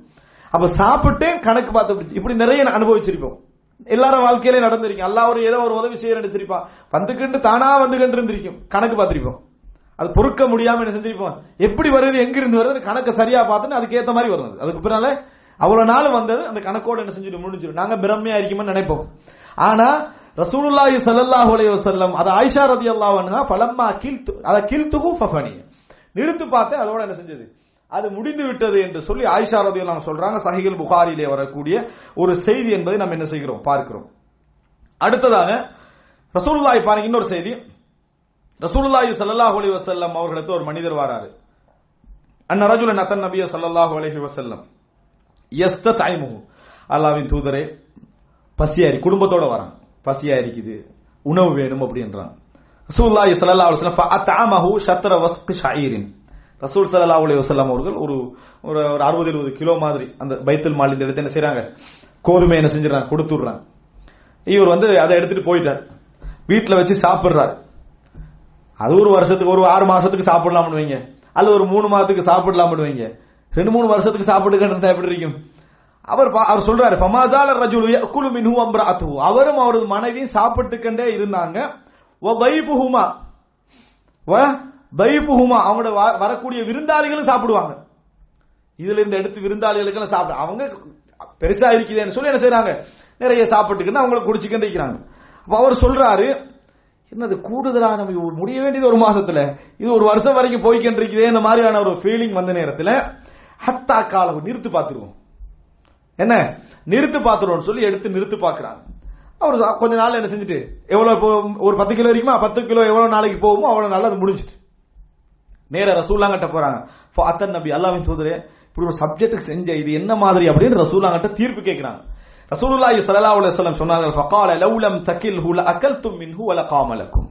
அப்ப சாப்பிட்டு கணக்கு பார்த்து இப்படி- இப்படி நிறைய அனுபவிச்சிருப்போம் எல்லாரும் வாழ்க்கையிலே நடந்திருக்கும். எல்லா ஒரு ஏதோ ஒரு உதவி செய்ய நினைச்சிருப்பான் வந்துகிட்டு தானா வந்துகிட்டு இருந்திருக்கும். கணக்கு பார்த்திருப்போம். அது பொறுக்க முடியாம என்ன செஞ்சிருப்போம். எப்படி வருது எங்கிருந்து வருது கணக்கை சரியா பார்த்துன்னு அதுக்கு மாதிரி வருது. அதுக்கு பின்னால அவ்வளவு நாள் வந்தது. அந்த கணக்கோட என்ன செஞ்சுட்டு முடிஞ்சிடும். நாங்க பிரம்மையா இருக்கோம்னு நினைப்போம். ஆனா ரசூலுல்லாஹி சல்லல்லாஹு அலைஹி வஸல்லம் அது ஆயிஷா ரலியல்லாஹு அன்ஹா ஃபலம்மா கில்து அத கில்துஹு ஃபஃபனி. நிறுத்து பார்த்து அதோட என்ன செஞ்சது? அது முடிந்து விட்டது என்று சொல்லி ஆயிஷா ரலியல்லாஹு சொல்றாங்க. சஹிஹுல் புகாரிலே வரக்கூடிய ஒரு செய்தி என்பதை நம்ம என்ன செய்கிறோம்? பார்க்கிறோம். அடுத்ததாக ரசூலுல்லாஹி பாருங்க இன்னொரு செய்தி. ரசூலுல்லாஹி சல்லல்லாஹு அலைஹி வஸல்லம் அவர்களுக்கு ஒரு மனிதர் வராரு. அன்ன ரஜுலன் அத்தன் நபிய சல்லல்லாஹு அலைஹி வஸல்லம். யஸ்ததைமுஹு அல்லாஹ்வின் தூதரே பசியாரி குடும்பத்தோட வரான். பசியா இருக்குது. உணவு வேணும் அப்படின்றான். ரசூலுல்லாஹி சல்லா அலுவலம் வஸல்லம் ஃபஅதஅமஹு ஷத்ர வஸ்க் ஷாயிரின் ரசூல் சல்லா அலி வஸல்லம் அவர்கள் ஒரு ஒரு ஒரு 60 70 கிலோ மாதிரி அந்த பைத்தல் மாலி இந்த இடத்துல என்ன செய்யறாங்க கோதுமை என்ன செஞ்சிடறாங்க? கொடுத்துடுறாங்க. இவர் வந்து அதை எடுத்துட்டு போயிட்டார். வீட்டில் வச்சு சாப்பிட்றாரு. அது ஒரு வருஷத்துக்கு ஒரு ஆறு மாசத்துக்கு சாப்பிடலாம் வைங்க. அல்லது ஒரு மூணு மாதத்துக்கு சாப்பிடலாம் வைங்க. ரெண்டு மூணு வருஷத்துக்கு சாப்பிடுகின்ற எப்படி இருக்கும்? அவர் பா- அவர் சொல்றாரு ஃபமாசால ரஜுலு யக்குலு மின்ஹு அம்ரஅத்துஹு. அவரும் அவரது மனைவியும் சாப்பிட்டுக்கண்டே இருந்தாங்க. ஓ தைஃபுஹுமா. வ தைஃபுஹுமா. அவங்களோட வ- வரக்கூடிய விருந்தாளிகளும் சாப்பிடுவாங்க. இதுல இருந்து எடுத்து விருந்தாளிகளுக்கெல்லாம் சாப்பிட அவங்க பெருசா இருக்குதேன்னு சொல்லி என்ன செய்யறாங்க நிறைய சாப்பிட்டுக்கின்னு அவங்கள குடிச்சுக்கிட்டு இருக்கிறாங்க. அப்ப அவர் சொல்றாரு என்னது கூடுதலா நம்ம முடிய வேண்டியது ஒரு மாசத்துல? இது ஒரு வருஷம் வரைக்கும் போய்கிட்டு இருக்குதே இந்த மாதிரியான ஒரு ஃபீலிங் வந்த நேரத்துல ஹத்தா காலம் நிறுத்து பார்த்துருவோம். என்ன? நிறுத்து பாத்துருவோம் சொல்லி எடுத்து நிறுத்து பாக்குறாங்க அவர் கொஞ்ச நாள் என்ன செஞ்சுட்டு எவ்வளவு ஒரு பத்து கிலோ இருக்குமா? பத்து கிலோ எவ்வளவு நாளைக்கு போகுமோ அவ்வளவு நாள் அது முடிஞ்சிட்டு. நேர ரசூல்லாங்கிட்ட போறாங்க. அத்தன் நபி அல்லாவின் தூதரே இப்படி ஒரு சப்ஜெக்ட்டுக்கு செஞ்ச இது என்ன மாதிரி அப்படின்னு ரசூலாங்கிட்ட தீர்ப்பு கேட்கிறாங்க. ரசூலுல்லாஹி ஸல்லல்லாஹு அலைஹி வஸல்லம் சொன்னார்கள் ஃபகால லவ்லம் தகில்ஹு லஅகல்தும் மின்ஹு வலகாமலக்கும்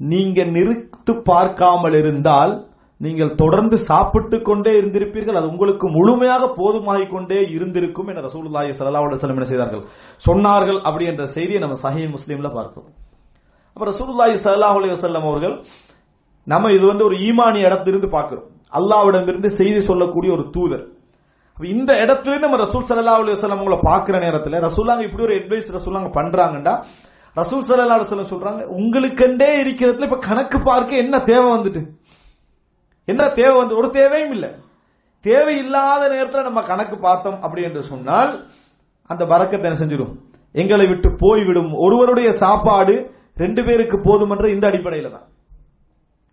நீங்க நிறுத்து பார்க்காமல் இருந்தால் நீங்கள் தொடர்ந்து சாப்பிட்டு கொண்டே இருந்திருப்பீர்கள். அது உங்களுக்கு முழுமையாக போதுமாகிக் கொண்டே இருந்திருக்கும் என ரசூலுல்லாஹி ஸல்லல்லாஹு அலுவலம் என்ன செய்தார்கள்? சொன்னார்கள் அப்படி என்ற செய்தியை நம்ம சஹி முஸ்லீம்ல பார்க்கிறோம் அப்ப ரசூலுல்லாஹி ஸல்லல்லாஹு அலைஹி வஸல்லம் அவர்கள் நம்ம இது வந்து ஒரு ஈமானி இடத்திலிருந்து பார்க்கிறோம். அல்லாஹ்விடமிருந்து செய்தி சொல்லக்கூடிய ஒரு தூதர். இந்த இடத்துல நம்ம ரசூல் சல்லா அலி வஸல்லம் அவங்கள பார்க்கிற நேரத்தில் ரசூலாங்க இப்படி ஒரு அட்வைஸ் ரசூலாங்க பண்றாங்கடா ரசூல் சல்லா அலுவலம் சொல்கிறாங்க சொல்றாங்க உங்களுக்கெண்டே இருக்கிறதுல இப்ப கணக்கு பார்க்க என்ன தேவை வந்துட்டு? என்ன தேவை வந்து ஒரு தேவையும் இல்லை. தேவை இல்லாத நேரத்தில் நம்ம கணக்கு பார்த்தோம் அப்படி என்று சொன்னால் அந்த வரக்கத்தை என்ன செஞ்சிடும்? எங்களை விட்டு போய்விடும். ஒருவருடைய சாப்பாடு ரெண்டு பேருக்கு போதும் என்ற இந்த அடிப்படையில தான்.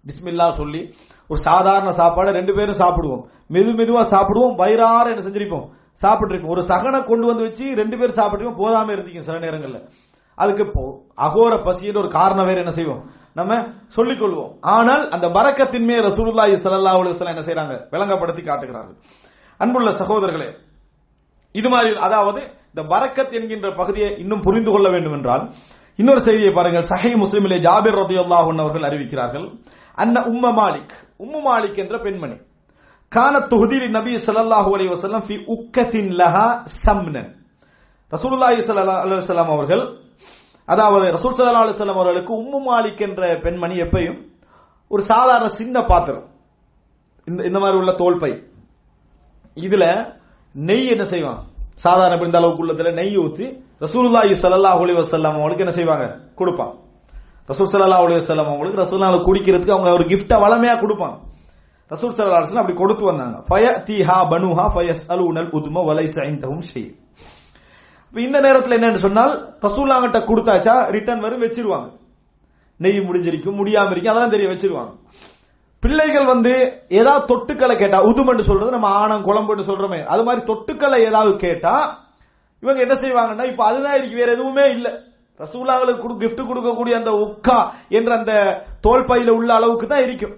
பிஸ்மில்லா சொல்லி ஒரு சாதாரண சாப்பாடை ரெண்டு பேரும் சாப்பிடுவோம். மெது மெதுவா சாப்பிடுவோம். வயிறார என்ன செஞ்சிருப்போம்? சாப்பிட்டு ஒரு சகனை கொண்டு வந்து வச்சு ரெண்டு பேரும் சாப்பிட்டு போதாம இருந்தீங்க சில நேரங்களில். அதுக்கு போ- அகோர பசின்னு ஒரு காரணம் வேற என்ன செய்வோம்? நம்ம சொல்லிக் கொள்வோம் ஆனால் அந்த பரக்கத்தின் மேல் ரசூலுல்லாஹி ஸல்லல்லாஹு அலைஹி வஸல்லம் என்ன செய்றாங்க? விளங்கப்படுத்தி காட்டுகிறார்கள். அன்புள்ள சகோதரர்களே இது மாதிரி அதாவது இந்த பரக்கத் என்கின்ற பகுதியை இன்னும் புரிந்து கொள்ள வேண்டும் என்றால் இன்னொரு செய்தியை பாருங்கள். சஹை முஸ்லிமிலே ஜாபிர் ரதியுல்லாஹு அவர்கள் அறிவிக்கிறார்கள். அன்ன உம்ம மாலிக் உம்மு மாலிக் என்ற பெண்மணி கானத் தொகுதியில் நபி ஸல்லல்லாஹு அலைஹி வஸல்லம் ஃபி உக்கத்தின் லஹா சம்னன். ரசூலுல்லாஹி ஸல்லல்லாஹு அலைஹி வஸல்லம் அவர்கள் அதாவது ரசூல் சல்லா அலுவலம் அவர்களுக்கு உம்மு மாலிக் என்ற பெண்மணி எப்பையும் ஒரு சாதாரண சின்ன பாத்திரம். இந்த இந்த மாதிரி உள்ள தோல் பை இதுல நெய் என்ன செய்வான் சாதாரண இந்த அளவுக்கு உள்ளதுல நெய் ஊத்தி ரசூலுல்லாஹி ஸல்லல்லாஹு அலி வசல்லாம் அவங்களுக்கு என்ன செய்வாங்க? கொடுப்பான் ரசூல் சல்லா அலி வசல்லாம் அவங்களுக்கு ரசூல்லால குடிக்கிறதுக்கு அவங்க ஒரு கிஃப்டா வளமையா கொடுப்பாங்க. ரசூல் சல்லா அலைஹி அப்படி கொடுத்து வந்தாங்க. ஃபயதிஹா பனுஹா ஃபயஸ்அலூனல் உதும வலை சைந்தவும் ஷை இந்த நேரத்தில் என்னன்னு சொன்னால் ரசூல்லாங்கிட்ட கொடுத்தாச்சா ரிட்டர்ன் வரும் வச்சிருவாங்க. நெய் முடிஞ்சிருக்கும் முடியாம இருக்கும் அதெல்லாம் தெரிய வச்சிருவாங்க. பிள்ளைகள் வந்து ஏதாவது தொட்டுக்களை கேட்டா உதுமன்னு சொல்றது நம்ம ஆணம் குழம்புன்னு சொல்றோமே அது மாதிரி தொட்டுக்களை ஏதாவது கேட்டா இவங்க என்ன செய்வாங்கன்னா இப்ப அதுதான் இருக்கு வேற எதுவுமே இல்ல. ரசூலாங்களுக்கு கொடு கொடுக்கக்கூடிய அந்த உக்கா என்ற அந்த தோல் பையில உள்ள அளவுக்கு தான் இருக்கும்.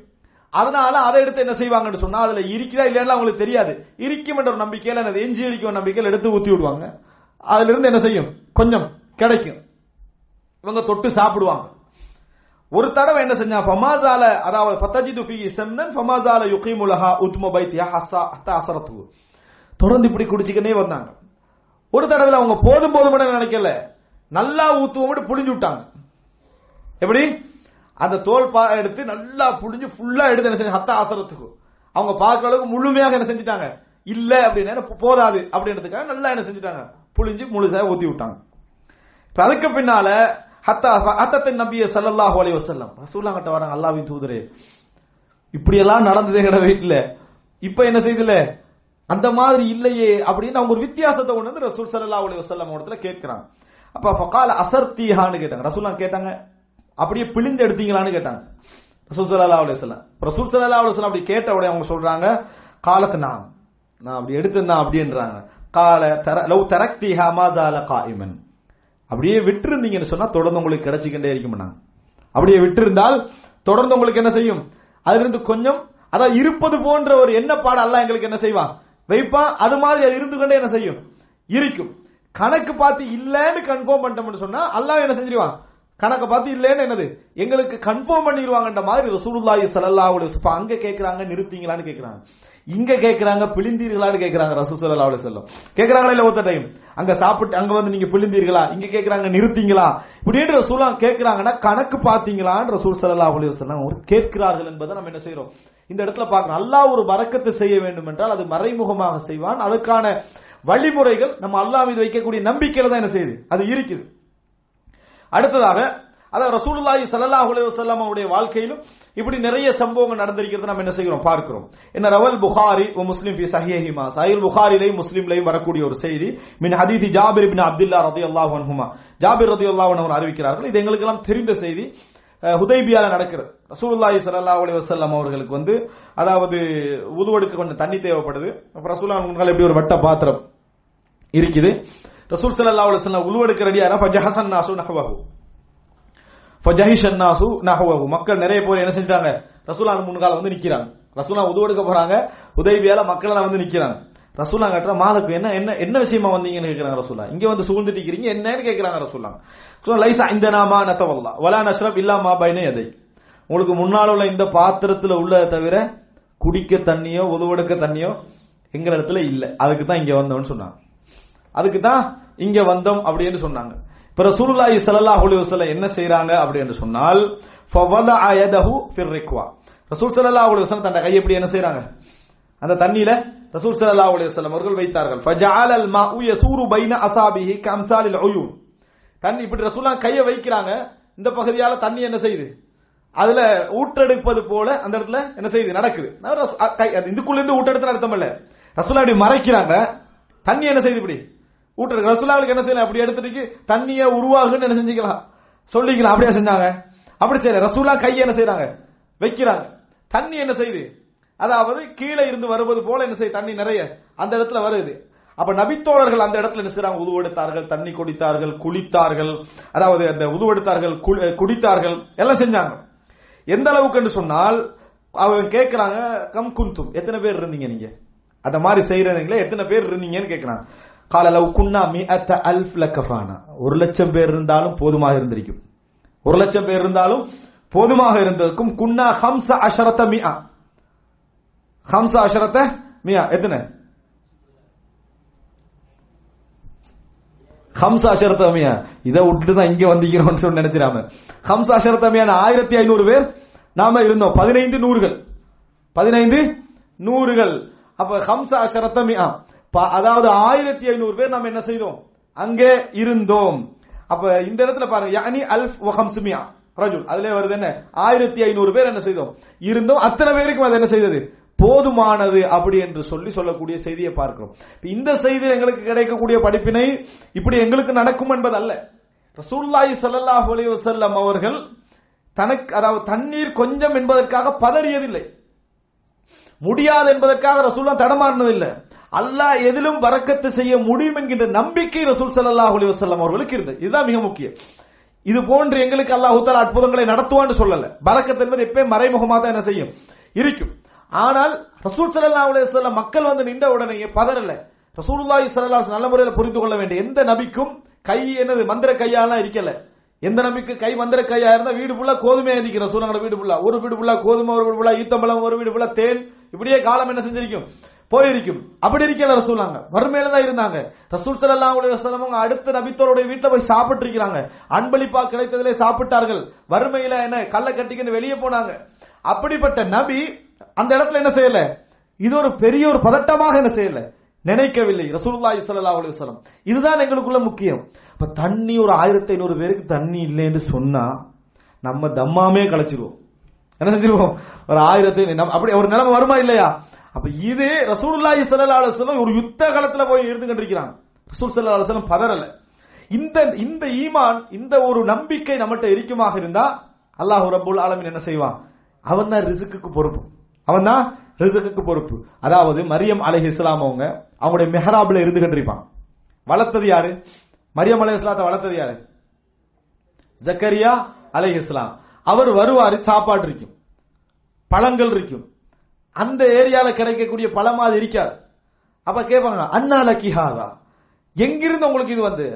அதனால அதை எடுத்து என்ன செய்வாங்கன்னு சொன்னா அதுல இருக்குதா இல்லையா அவங்களுக்கு தெரியாது. இருக்கும் என்ற ஒரு நம்பிக்கையில எஞ்சி இருக்கும் நம்பிக்கையில் எடுத்து ஊத்தி விடுவாங்க. அதிலிருந்து என்ன செய்யும்? கொஞ்சம் கிடைக்கும். இவங்க தொட்டு சாப்பிடுவாங்க. ஒரு தடவை என்ன செஞ்சா ஃபமாசால அதாவது ஃபத்தஜிது ஃபீ சம்னன் ஃபமாசால யுகீமுலஹா உத்ம பைத்தியா ஹஸ்ஸா ஹத்தா அசரத்து தொடர்ந்து இப்படி குடிச்சிக்கினே வந்தாங்க. ஒரு தடவை அவங்க போதும் போதும் நினைக்கல. நல்லா ஊத்துவோம் புழிஞ்சு விட்டாங்க. எப்படி? அந்த தோல் பா எடுத்து நல்லா புழிஞ்சு ஃபுல்லா எடுத்து என்ன செஞ்சு? ஹத்தா அசரத்துக்கு அவங்க பார்க்குற அளவுக்கு முழுமையாக என்ன செஞ்சுட்டாங்க? இல்ல அப்படின்னு போதாது அப்படின்றதுக்காக நல்லா என்ன செஞ்சுட்டாங்க. புழிஞ்சு முழுசா ஊத்தி விட்டாங்க. இப்ப அதுக்கு பின்னால ஹத்தா ஹத்தத்தின் நபிய ஸல்லல்லாஹு அலைஹி வஸல்லம் ரசூலுல்லாஹ் கிட்ட வராங்க அல்லாவின் தூதரே இப்படியெல்லாம் நடந்தது எங்கட வீட்டுல இப்ப என்ன செய்தல? அந்த மாதிரி இல்லையே அப்படின்னு அவங்க ஒரு வித்தியாசத்தை கொண்டு வந்து ரசூல் சல்லா அலி வசல்லம் இடத்துல கேட்கிறாங்க. அப்ப ஃபகால் அசர் தீஹான்னு கேட்டாங்க. ரசூல்லா கேட்டாங்க அப்படியே பிழிந்து எடுத்தீங்களான்னு கேட்டாங்க. ரசூல் சல்லா அலி வஸல்லம் ரசூல் சல்லா அலி வஸல்லம் அப்படி கேட்ட உடனே அவங்க சொல்றாங்க காலத்து நான் நான் அப்படி எடுத்திருந்தேன் அப்படின்றாங்க. கால தர லவ் தரக்திஹா மாசால காயிமன். அப்படியே விட்டுருந்தீங்கன்னு சொன்னா தொடர்ந்து உங்களுக்கு கிடைச்சிக்கிட்டே இருக்கும்னா. அப்படியே விட்டிருந்தால் தொடர்ந்து உங்களுக்கு என்ன செய்யும்? அதிலிருந்து கொஞ்சம் அதான் இருப்பது போன்ற ஒரு என்ன பாடம் அல்ல எங்களுக்கு என்ன செய்வான்? வைப்பான் அது மாதிரி அது இருந்து கொண்டே என்ன செய்யும்? இருக்கும். கணக்கு பார்த்து இல்லைன்னு கன்ஃபார்ம் பண்ணிட்டோம்னு சொன்னா அல்லாஹ் என்ன செஞ்சிருவான்? கணக்கை பார்த்து இல்லைன்னு என்னது? எங்களுக்கு கன்ஃபார்ம் பண்ணிடுவாங்கன்ற மாதிரி ரசூலுல்லாஹி ஸல்லல்லாஹு அலைஹி வஸல்லம் அங்க கேக்குறாங்க நிறுத்தீங்களான்னு கேக்குறாங்க. இங்க கேக்குறாங்க பிழிந்தீர்களான்னு கேக்குறாங்க ரசூல் ஸல்லல்லாஹு அலைஹி வஸல்லம். கேக்குறாங்களா இல்ல ஒத்த டைம் அங்க சாப்பிட்டு அங்க வந்து நீங்க பிழிந்தீர்களா? இங்க கேக்குறாங்க நிறுத்தீங்களா? இப்படின்ற ரசூலா கேக்குறாங்கன்னா கணக்கு பாத்தீங்களான்னு ரசூல் சல்லா அலைஹி வஸல்லம் ஒரு கேட்கிறார்கள் என்பதை நம்ம என்ன செய்யறோம் இந்த இடத்துல பார்க்கணும் அல்லாஹ் ஒரு வரக்கத்தை செய்ய வேண்டும் என்றால் அது மறைமுகமாக செய்வான். அதுக்கான வழிமுறைகள் நம்ம அல்லாஹ் மீது வைக்கக்கூடிய நம்பிக்கையில தான் என்ன செய்யுது? அது இருக்குது. அடுத்ததாக அதாவது ரசூலுல்லாஹி ஸல்லல்லாஹு அலைஹி அவருடைய வாழ்க்கையிலும் இப்படி நிறைய சம்பவங்கள் நடந்திருக்கிறது நம்ம என்ன செய்கிறோம்? பார்க்கிறோம். என்ன ரவல் புகாரி ஓ முஸ்லீம் ஃபி சஹிஹிமா சஹில் புகாரிலையும் முஸ்லீம்லையும் வரக்கூடிய ஒரு செய்தி மின் ஹதீதி ஜாபிர் இப்னு அப்துல்லா ரலியல்லாஹு அன்ஹுமா. ஜாபிர் ரதி அல்லாஹ் அவர் அறிவிக்கிறார்கள். இது எங்களுக்கு எல்லாம் தெரிந்த செய்தி. ஹுதைபியால நடக்கிறது ரசூலுல்லாஹி ஸல்லல்லாஹு அலி வசல்லாம் அவர்களுக்கு வந்து அதாவது உதுவெடுக்க கொஞ்சம் தண்ணி தேவைப்படுது. அப்புறம் ரசூல்லா முன்னால் எப்படி ஒரு வட்ட பாத்திரம் இருக்குது? ரசூல் ஸல்லல்லாஹு அலைஹி உழுவெடுக்க ரெடியாக ரெடியாரா ஃபஜஹசன் நாசு நஹ்வஹு. ஃபஜஹிஷன்னாசு நாசு மக்கள் நிறைய பேர் என்ன செஞ்சாங்க ரசூலுல்லாஹ் முன்கால வந்து நிக்கிறாங்க. ரசூலுல்லாஹ் உதுவெடுக்க போறாங்க. உதவியால மக்கள் எல்லாம் வந்து நிக்கிறாங்க. ரசூலா கேட்டா மாலுக்கு என்ன என்ன என்ன விஷயமா வந்தீங்கன்னு கேக்குறாங்க ரசூலா. இங்க வந்து சூழ்ந்துட்டு இருக்கிறீங்க என்னன்னு கேக்குறாங்க ரசூலா. சொல்ல லைசா இந்த நாமா நத்தவல்லா. வலா நஷ்ரப் இல்லாமா பைனே எதை உங்களுக்கு முன்னால் உள்ள இந்த பாத்திரத்துல உள்ளதை தவிர குடிக்க தண்ணியோ உதவெடுக்க தண்ணியோ எங்கிற இடத்துல இல்ல. அதுக்கு தான் இங்க வந்தோம்னு சொன்னாங்க. அதுக்கு தான் இங்க வந்தோம் அப்படின்னு சொன்னாங்க. இப்ப ரசூலுல்லாஹி ஸல்லல்லாஹு அலைஹி வஸல்லம் என்ன செய்றாங்க அப்படின்னு சொன்னால் ஃபவதஅ யதஹு ஃபிர் ரிக்வா. ரசூல் ஸல்லல்லாஹு அலைஹி வஸல்லம் தன்னுடைய கையை எப்படி என்ன செய்றாங்க? அந்த தண்ணியில ரசூல் ஸல்லல்லாஹு அலைஹி வஸல்லம் அவர்கள் வைத்தார்கள். ஃபஜஅல அல் மாஉ யதூரு பைன அஸாபிஹி கம்சாலில் உயூன். தண்ணி இப்படி ரசூல்லா கையை வைக்கிறாங்க. இந்த பகுதியால தண்ணி என்ன செய்யுது? அதுல ஊற்றெடுப்பது போல அந்த இடத்துல என்ன செய்யுது? நடக்குது. கை- அது இதுக்குள்ள இருந்து ஊட்டெடுத்து அர்த்தம் இல்ல ரசூலா இப்படி மறைக்கிறாங்க. தண்ணி என்ன செய்யுது இப்படி? ஊற்றெடுக்க ரசூலாவுக்கு என்ன செய்யலாம்? அப்படி எடுத்துட்டு தண்ணியை உருவாகுன்னு என்ன செஞ்சுக்கலாம்? சொல்லிக்கலாம் அப்படியே செஞ்சாங்க. அப்படி செய்யல. ரசூலா கையை என்ன செய்யறாங்க வைக்கிறாங்க. தண்ணி என்ன செய்யுது? அதாவது கீழே இருந்து வருவது போல என்ன செய்யுது? தண்ணி நிறைய அந்த இடத்துல வருது. அப்ப நபித்தோழர்கள் அந்த இடத்துல என்ன செய்றாங்க? உதுவெடுத்தார்கள் தண்ணி குடித்தார்கள் குளித்தார்கள். அதாவது அந்த உதுவெடுத்தார்கள் குளி- குடித்தார்கள். எல்லாம் செஞ்சாங்க. எந்த அளவுக்கு என்று சொன்னால் அவங்க கேட்கிறாங்க கம் குந்தும் எத்தனை பேர் இருந்தீங்க நீங்க? அந்த மாதிரி செய்யறீங்களே எத்தனை பேர் இருந்தீங்கன்னு கேட்கிறாங்க கால லவ் குன்னா மிஅத்த அல்ஃப் லக்கஃபானா ஒரு லட்சம் பேர் இருந்தாலும் போதுமாக இருந்திருக்கும். ஒரு லட்சம் பேர் இருந்தாலும் போதுமாக இருந்திருக்கும். குன்னா ஹம்ச அஷரத்த மியா ஹம்ச அஷரத்த மியா எத்தனை? ஹம்ச அஷரத்தமியா இதை விட்டு தான் இங்க வந்திக்கிறோம்னு சொல்லி நினைச்சிடாம. ஹம்ச அஷரத்தமியான ஆயிரத்தி ஐநூறு பேர் நாம இருந்தோம். பதினைந்து நூறுகள். பதினைந்து நூறுகள். அப்ப ஹம்ச அஷரத்தமியா அதாவது ஆயிரத்தி ஐநூறு பேர் நம்ம என்ன செய்தோம்? அங்கே இருந்தோம். அப்ப இந்த இடத்துல பாருங்க யானி அல்ஃப் வஹம்சுமியா ரஜுல் அதுல வருது என்ன? ஆயிரத்தி ஐநூறு பேர் என்ன செய்தோம்? இருந்தோம் அத்தனை பேருக்கும் அது என்ன செய்தது? போதுமானது அப்படி என்று சொல்லி சொல்லக்கூடிய செய்தியை பார்க்கிறோம். இந்த செய்தி எங்களுக்கு கிடைக்கக்கூடிய படிப்பினை இப்படி எங்களுக்கு நடக்கும் என்பது அல்ல ரசூல்லாய் சல்லாஹ் அலி வசல்லம் அவர்கள் தனக்கு அதாவது தண்ணீர் கொஞ்சம் என்பதற்காக பதறியதில்லை. முடியாது என்பதற்காக ரசூல்லா தடமாறினதில்லை. அல்லாஹ் எதிலும் வரக்கத்து செய்ய முடியும் என்கின்ற நம்பிக்கை ரசூல் சல்லாஹ் அலி வசல்லாம் அவர்களுக்கு இருந்தது. இதுதான் மிக முக்கியம். இது போன்று எங்களுக்கு அல்லாஹ் தஆலா அற்புதங்களை நடத்துவான்னு சொல்லல. பரக்கத் என்பது எப்பயும் மறைமுகமாக தான் என்ன செய்யும்? இருக்கும். ஆனால் ரசூல் சல்லா அலைஹி மக்கள் வந்து நின்ற உடனே பதறல. ரசூலுல்லாஹி சல்லா நல்ல முறையில் புரிந்து கொள்ள வேண்டிய எந்த நபிக்கும் கை என்னது? மந்திர கையாலாம் இருக்கல. எந்த நம்பிக்கை கை மந்திர கையா இருந்தா வீடு ஃபுல்லா கோதுமை அதிக்கிற சூழ்நிலை வீடு ஃபுல்லா ஒரு வீடு ஃபுல்லா கோதுமை ஒரு வீடு ஃபுல்லா ஈத்தம்பழம் ஒரு வீடு ஃபுல்லா தேன். இப்படியே காலம் என்ன செஞ்சிருக்கும்? போயிருக்கும். அப்படி இருக்கல ரசூலாங்க வறுமையில தான் இருந்தாங்க. ரசூல் ஸல்லல்லாஹு உடைய வஸல்லம் அவங்க அடுத்த நபித்தோருடைய வீட்டுல போய் சாப்பிட்டு இருக்கிறாங்க அன்பளிப்பா கிடைத்ததிலே சாப்பிட்டார்கள். வறுமையில என்ன கல்ல கட்டிக்கின்னு வெளியே போனாங்க. அப்படிப்பட்ட நபி அந்த இடத்துல என்ன செய்யல? இது ஒரு பெரிய ஒரு பதட்டமாக என்ன செய்யல? நினைக்கவில்லை. ரசூலுல்லாஹி ஸல்லல்லாஹு அலைஹி வஸல்லம். இதுதான் எங்களுக்குள்ள முக்கியம். இப்ப தண்ணி ஒரு ஆயிரத்தி ஐநூறு பேருக்கு தண்ணி இல்லைன்னு சொன்னா நம்ம தம்மாமே கலைச்சிருவோம் என்ன செஞ்சிருவோம்? ஒரு ஆயிரத்தி நம்ம அப்படி ஒரு நிலைமை வருமா இல்லையா? அப்ப இது ரசூலுல்லாஹி ஸல்லல்லாஹு அலைஹி வஸல்லம் ஒரு யுத்த காலத்துல போய் இருந்து கண்டிருக்கிறாங்க. ரசூல் ஸல்லல்லாஹு அலைஹி வஸல்லம் பதறல. இந்த இந்த ஈமான் இந்த ஒரு நம்பிக்கை நம்மகிட்ட இருக்குமாக இருந்தா அல்லாஹ் ரபுல் ஆலமின் என்ன செய்வான்? அவன் தான் ரிசுக்கு பொறுப்பு. அவன் தான் ரிசுக்கு பொறுப்பு. அதாவது மரியம் அலை இஸ்லாம் அவங்க அவங்களுடைய மெஹராபில் இருந்து கண்டிருப்பான் வளர்த்தது யாரு? மரியம் அலை இஸ்லாத்தை வளர்த்தது யாரு? ஜக்கரியா அலை இஸ்லாம் அவர் வருவாரு சாப்பாடு இருக்கும். பழங்கள் இருக்கும். அந்த ஏரியால கிடைக்கக்கூடிய பழமா அது இருக்காது. அப்ப கேட்பாங்க அண்ணால கிஹாதா? எங்கிருந்து உங்களுக்கு இது வந்து?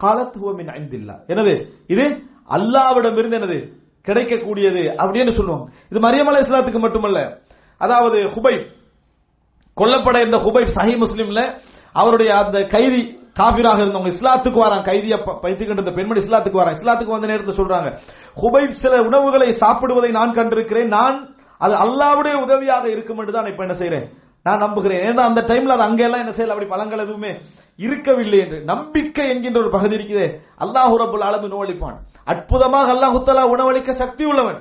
காலத்துவமின் ஐந்தில்லா என்னது? இது அல்லாவிடம் இருந்து என்னது? கிடைக்கக்கூடியது அப்படின்னு சொல்லுவாங்க. இது மரியம் அலை இஸ்லாத்துக்கு மட்டுமல்ல. அதாவது ஹுபைப் கொல்லப்பட இருந்த ஹுபைப் சஹி முஸ்லீம்ல அவருடைய அந்த கைதி காபிராக இருந்தவங்க இஸ்லாத்துக்கு வரான் கைதிய பைத்துக்கிட்டு இருந்த பெண்மணி இஸ்லாத்துக்கு வரான். இஸ்லாத்துக்கு வந்த நேரத்தில் சொல்றாங்க ஹுபைப் சில உணவுகளை சாப்பிடுவதை நான் கண்டிருக்கிறேன். நான் அது அல்லாவுடைய உதவியாக இருக்கும் என்று தான் இப்ப என்ன செய்யறேன் நான் நம்புகிறேன். ஏன்னா அந்த டைம்ல அது அங்கெல்லாம் என்ன செய்யல அப்படி பழங்கள் எதுவுமே இருக்கவில்லை என்று. நம்பிக்கை என்கின்ற ஒரு பகுதி இருக்குதே. அல்லாஹு ரபுல் ஆலமின் உணவளிப்பான் அற்புதமாக அல்லாஹு தலா உணவளிக்க சக்தி உள்ளவன்.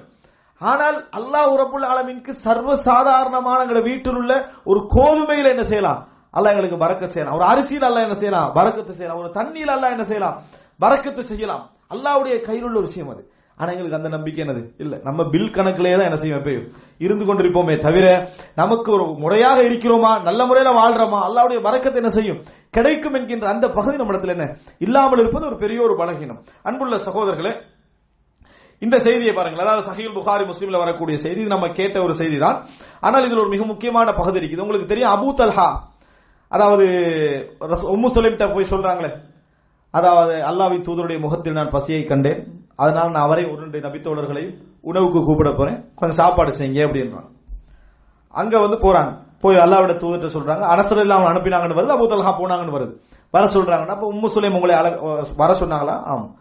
ஆனால் அல்லாஹ் ரபுல் ஆலமின்க்கு சர்வ சாதாரணமான எங்களை வீட்டில் உள்ள ஒரு கோதுமையில என்ன செய்யலாம்? அல்லாஹ் எங்களுக்கு பறக்க செய்யலாம். ஒரு அரிசியில் அல்ல என்ன செய்யலாம்? பறக்கத்து செய்யலாம். ஒரு தண்ணியில் அல்ல என்ன செய்யலாம்? பறக்கத்து செய்யலாம். அல்லாவுடைய கையில் உள்ள ஒரு விஷயம் அது. ஆனா எங்களுக்கு அந்த நம்பிக்கை என்னது? இல்ல. நம்ம பில் கணக்கிலேயே தான் என்ன செய்வேன் எப்பயும்? இருந்து கொண்டிருப்போமே தவிர நமக்கு ஒரு முறையாக இருக்கிறோமா? நல்ல முறையில வாழ்றோமா? அல்லாவுடைய வரக்கத்தை என்ன செய்யும்? கிடைக்கும் என்கின்ற அந்த பகுதி நம்மிடத்தில் என்ன? இல்லாமல் இருப்பது ஒரு பெரிய ஒரு பலகீனம். அன்புள்ள சகோதரர்களே இந்த செய்தியை பாருங்கள். அதாவது சஹீல் புகாரி முஸ்லீம்ல வரக்கூடிய செய்தி நம்ம கேட்ட ஒரு செய்தி தான் ஆனால் இதில் ஒரு மிக முக்கியமான பகுதி இருக்குது. உங்களுக்கு தெரியும் அபூ தல்ஹா. அதாவது உம்மு சொல்லிட்ட போய் சொல்றாங்களே அதாவது அல்லாவி தூதருடைய முகத்தில் நான் பசியை கண்டேன். அதனால் நான் அவரை ஒரு நபித்தோழர்களையும் உணவுக்கு கூப்பிட போறேன். கொஞ்சம் சாப்பாடு செய்யுங்க அப்படின்றாங்க அங்க வந்து போறாங்க. போய் அல்லாவிட தூதர்கிட்ட சொல்றாங்க. அனசர் இல்லாமல் அனுப்பினாங்கன்னு வருது. அபூ போனாங்கன்னு வருது. வர சொல்றாங்கன்னா அப்ப உம்மு சுலேம் உங்களை அழ- வர சொன்னாங்களா? ஆமா.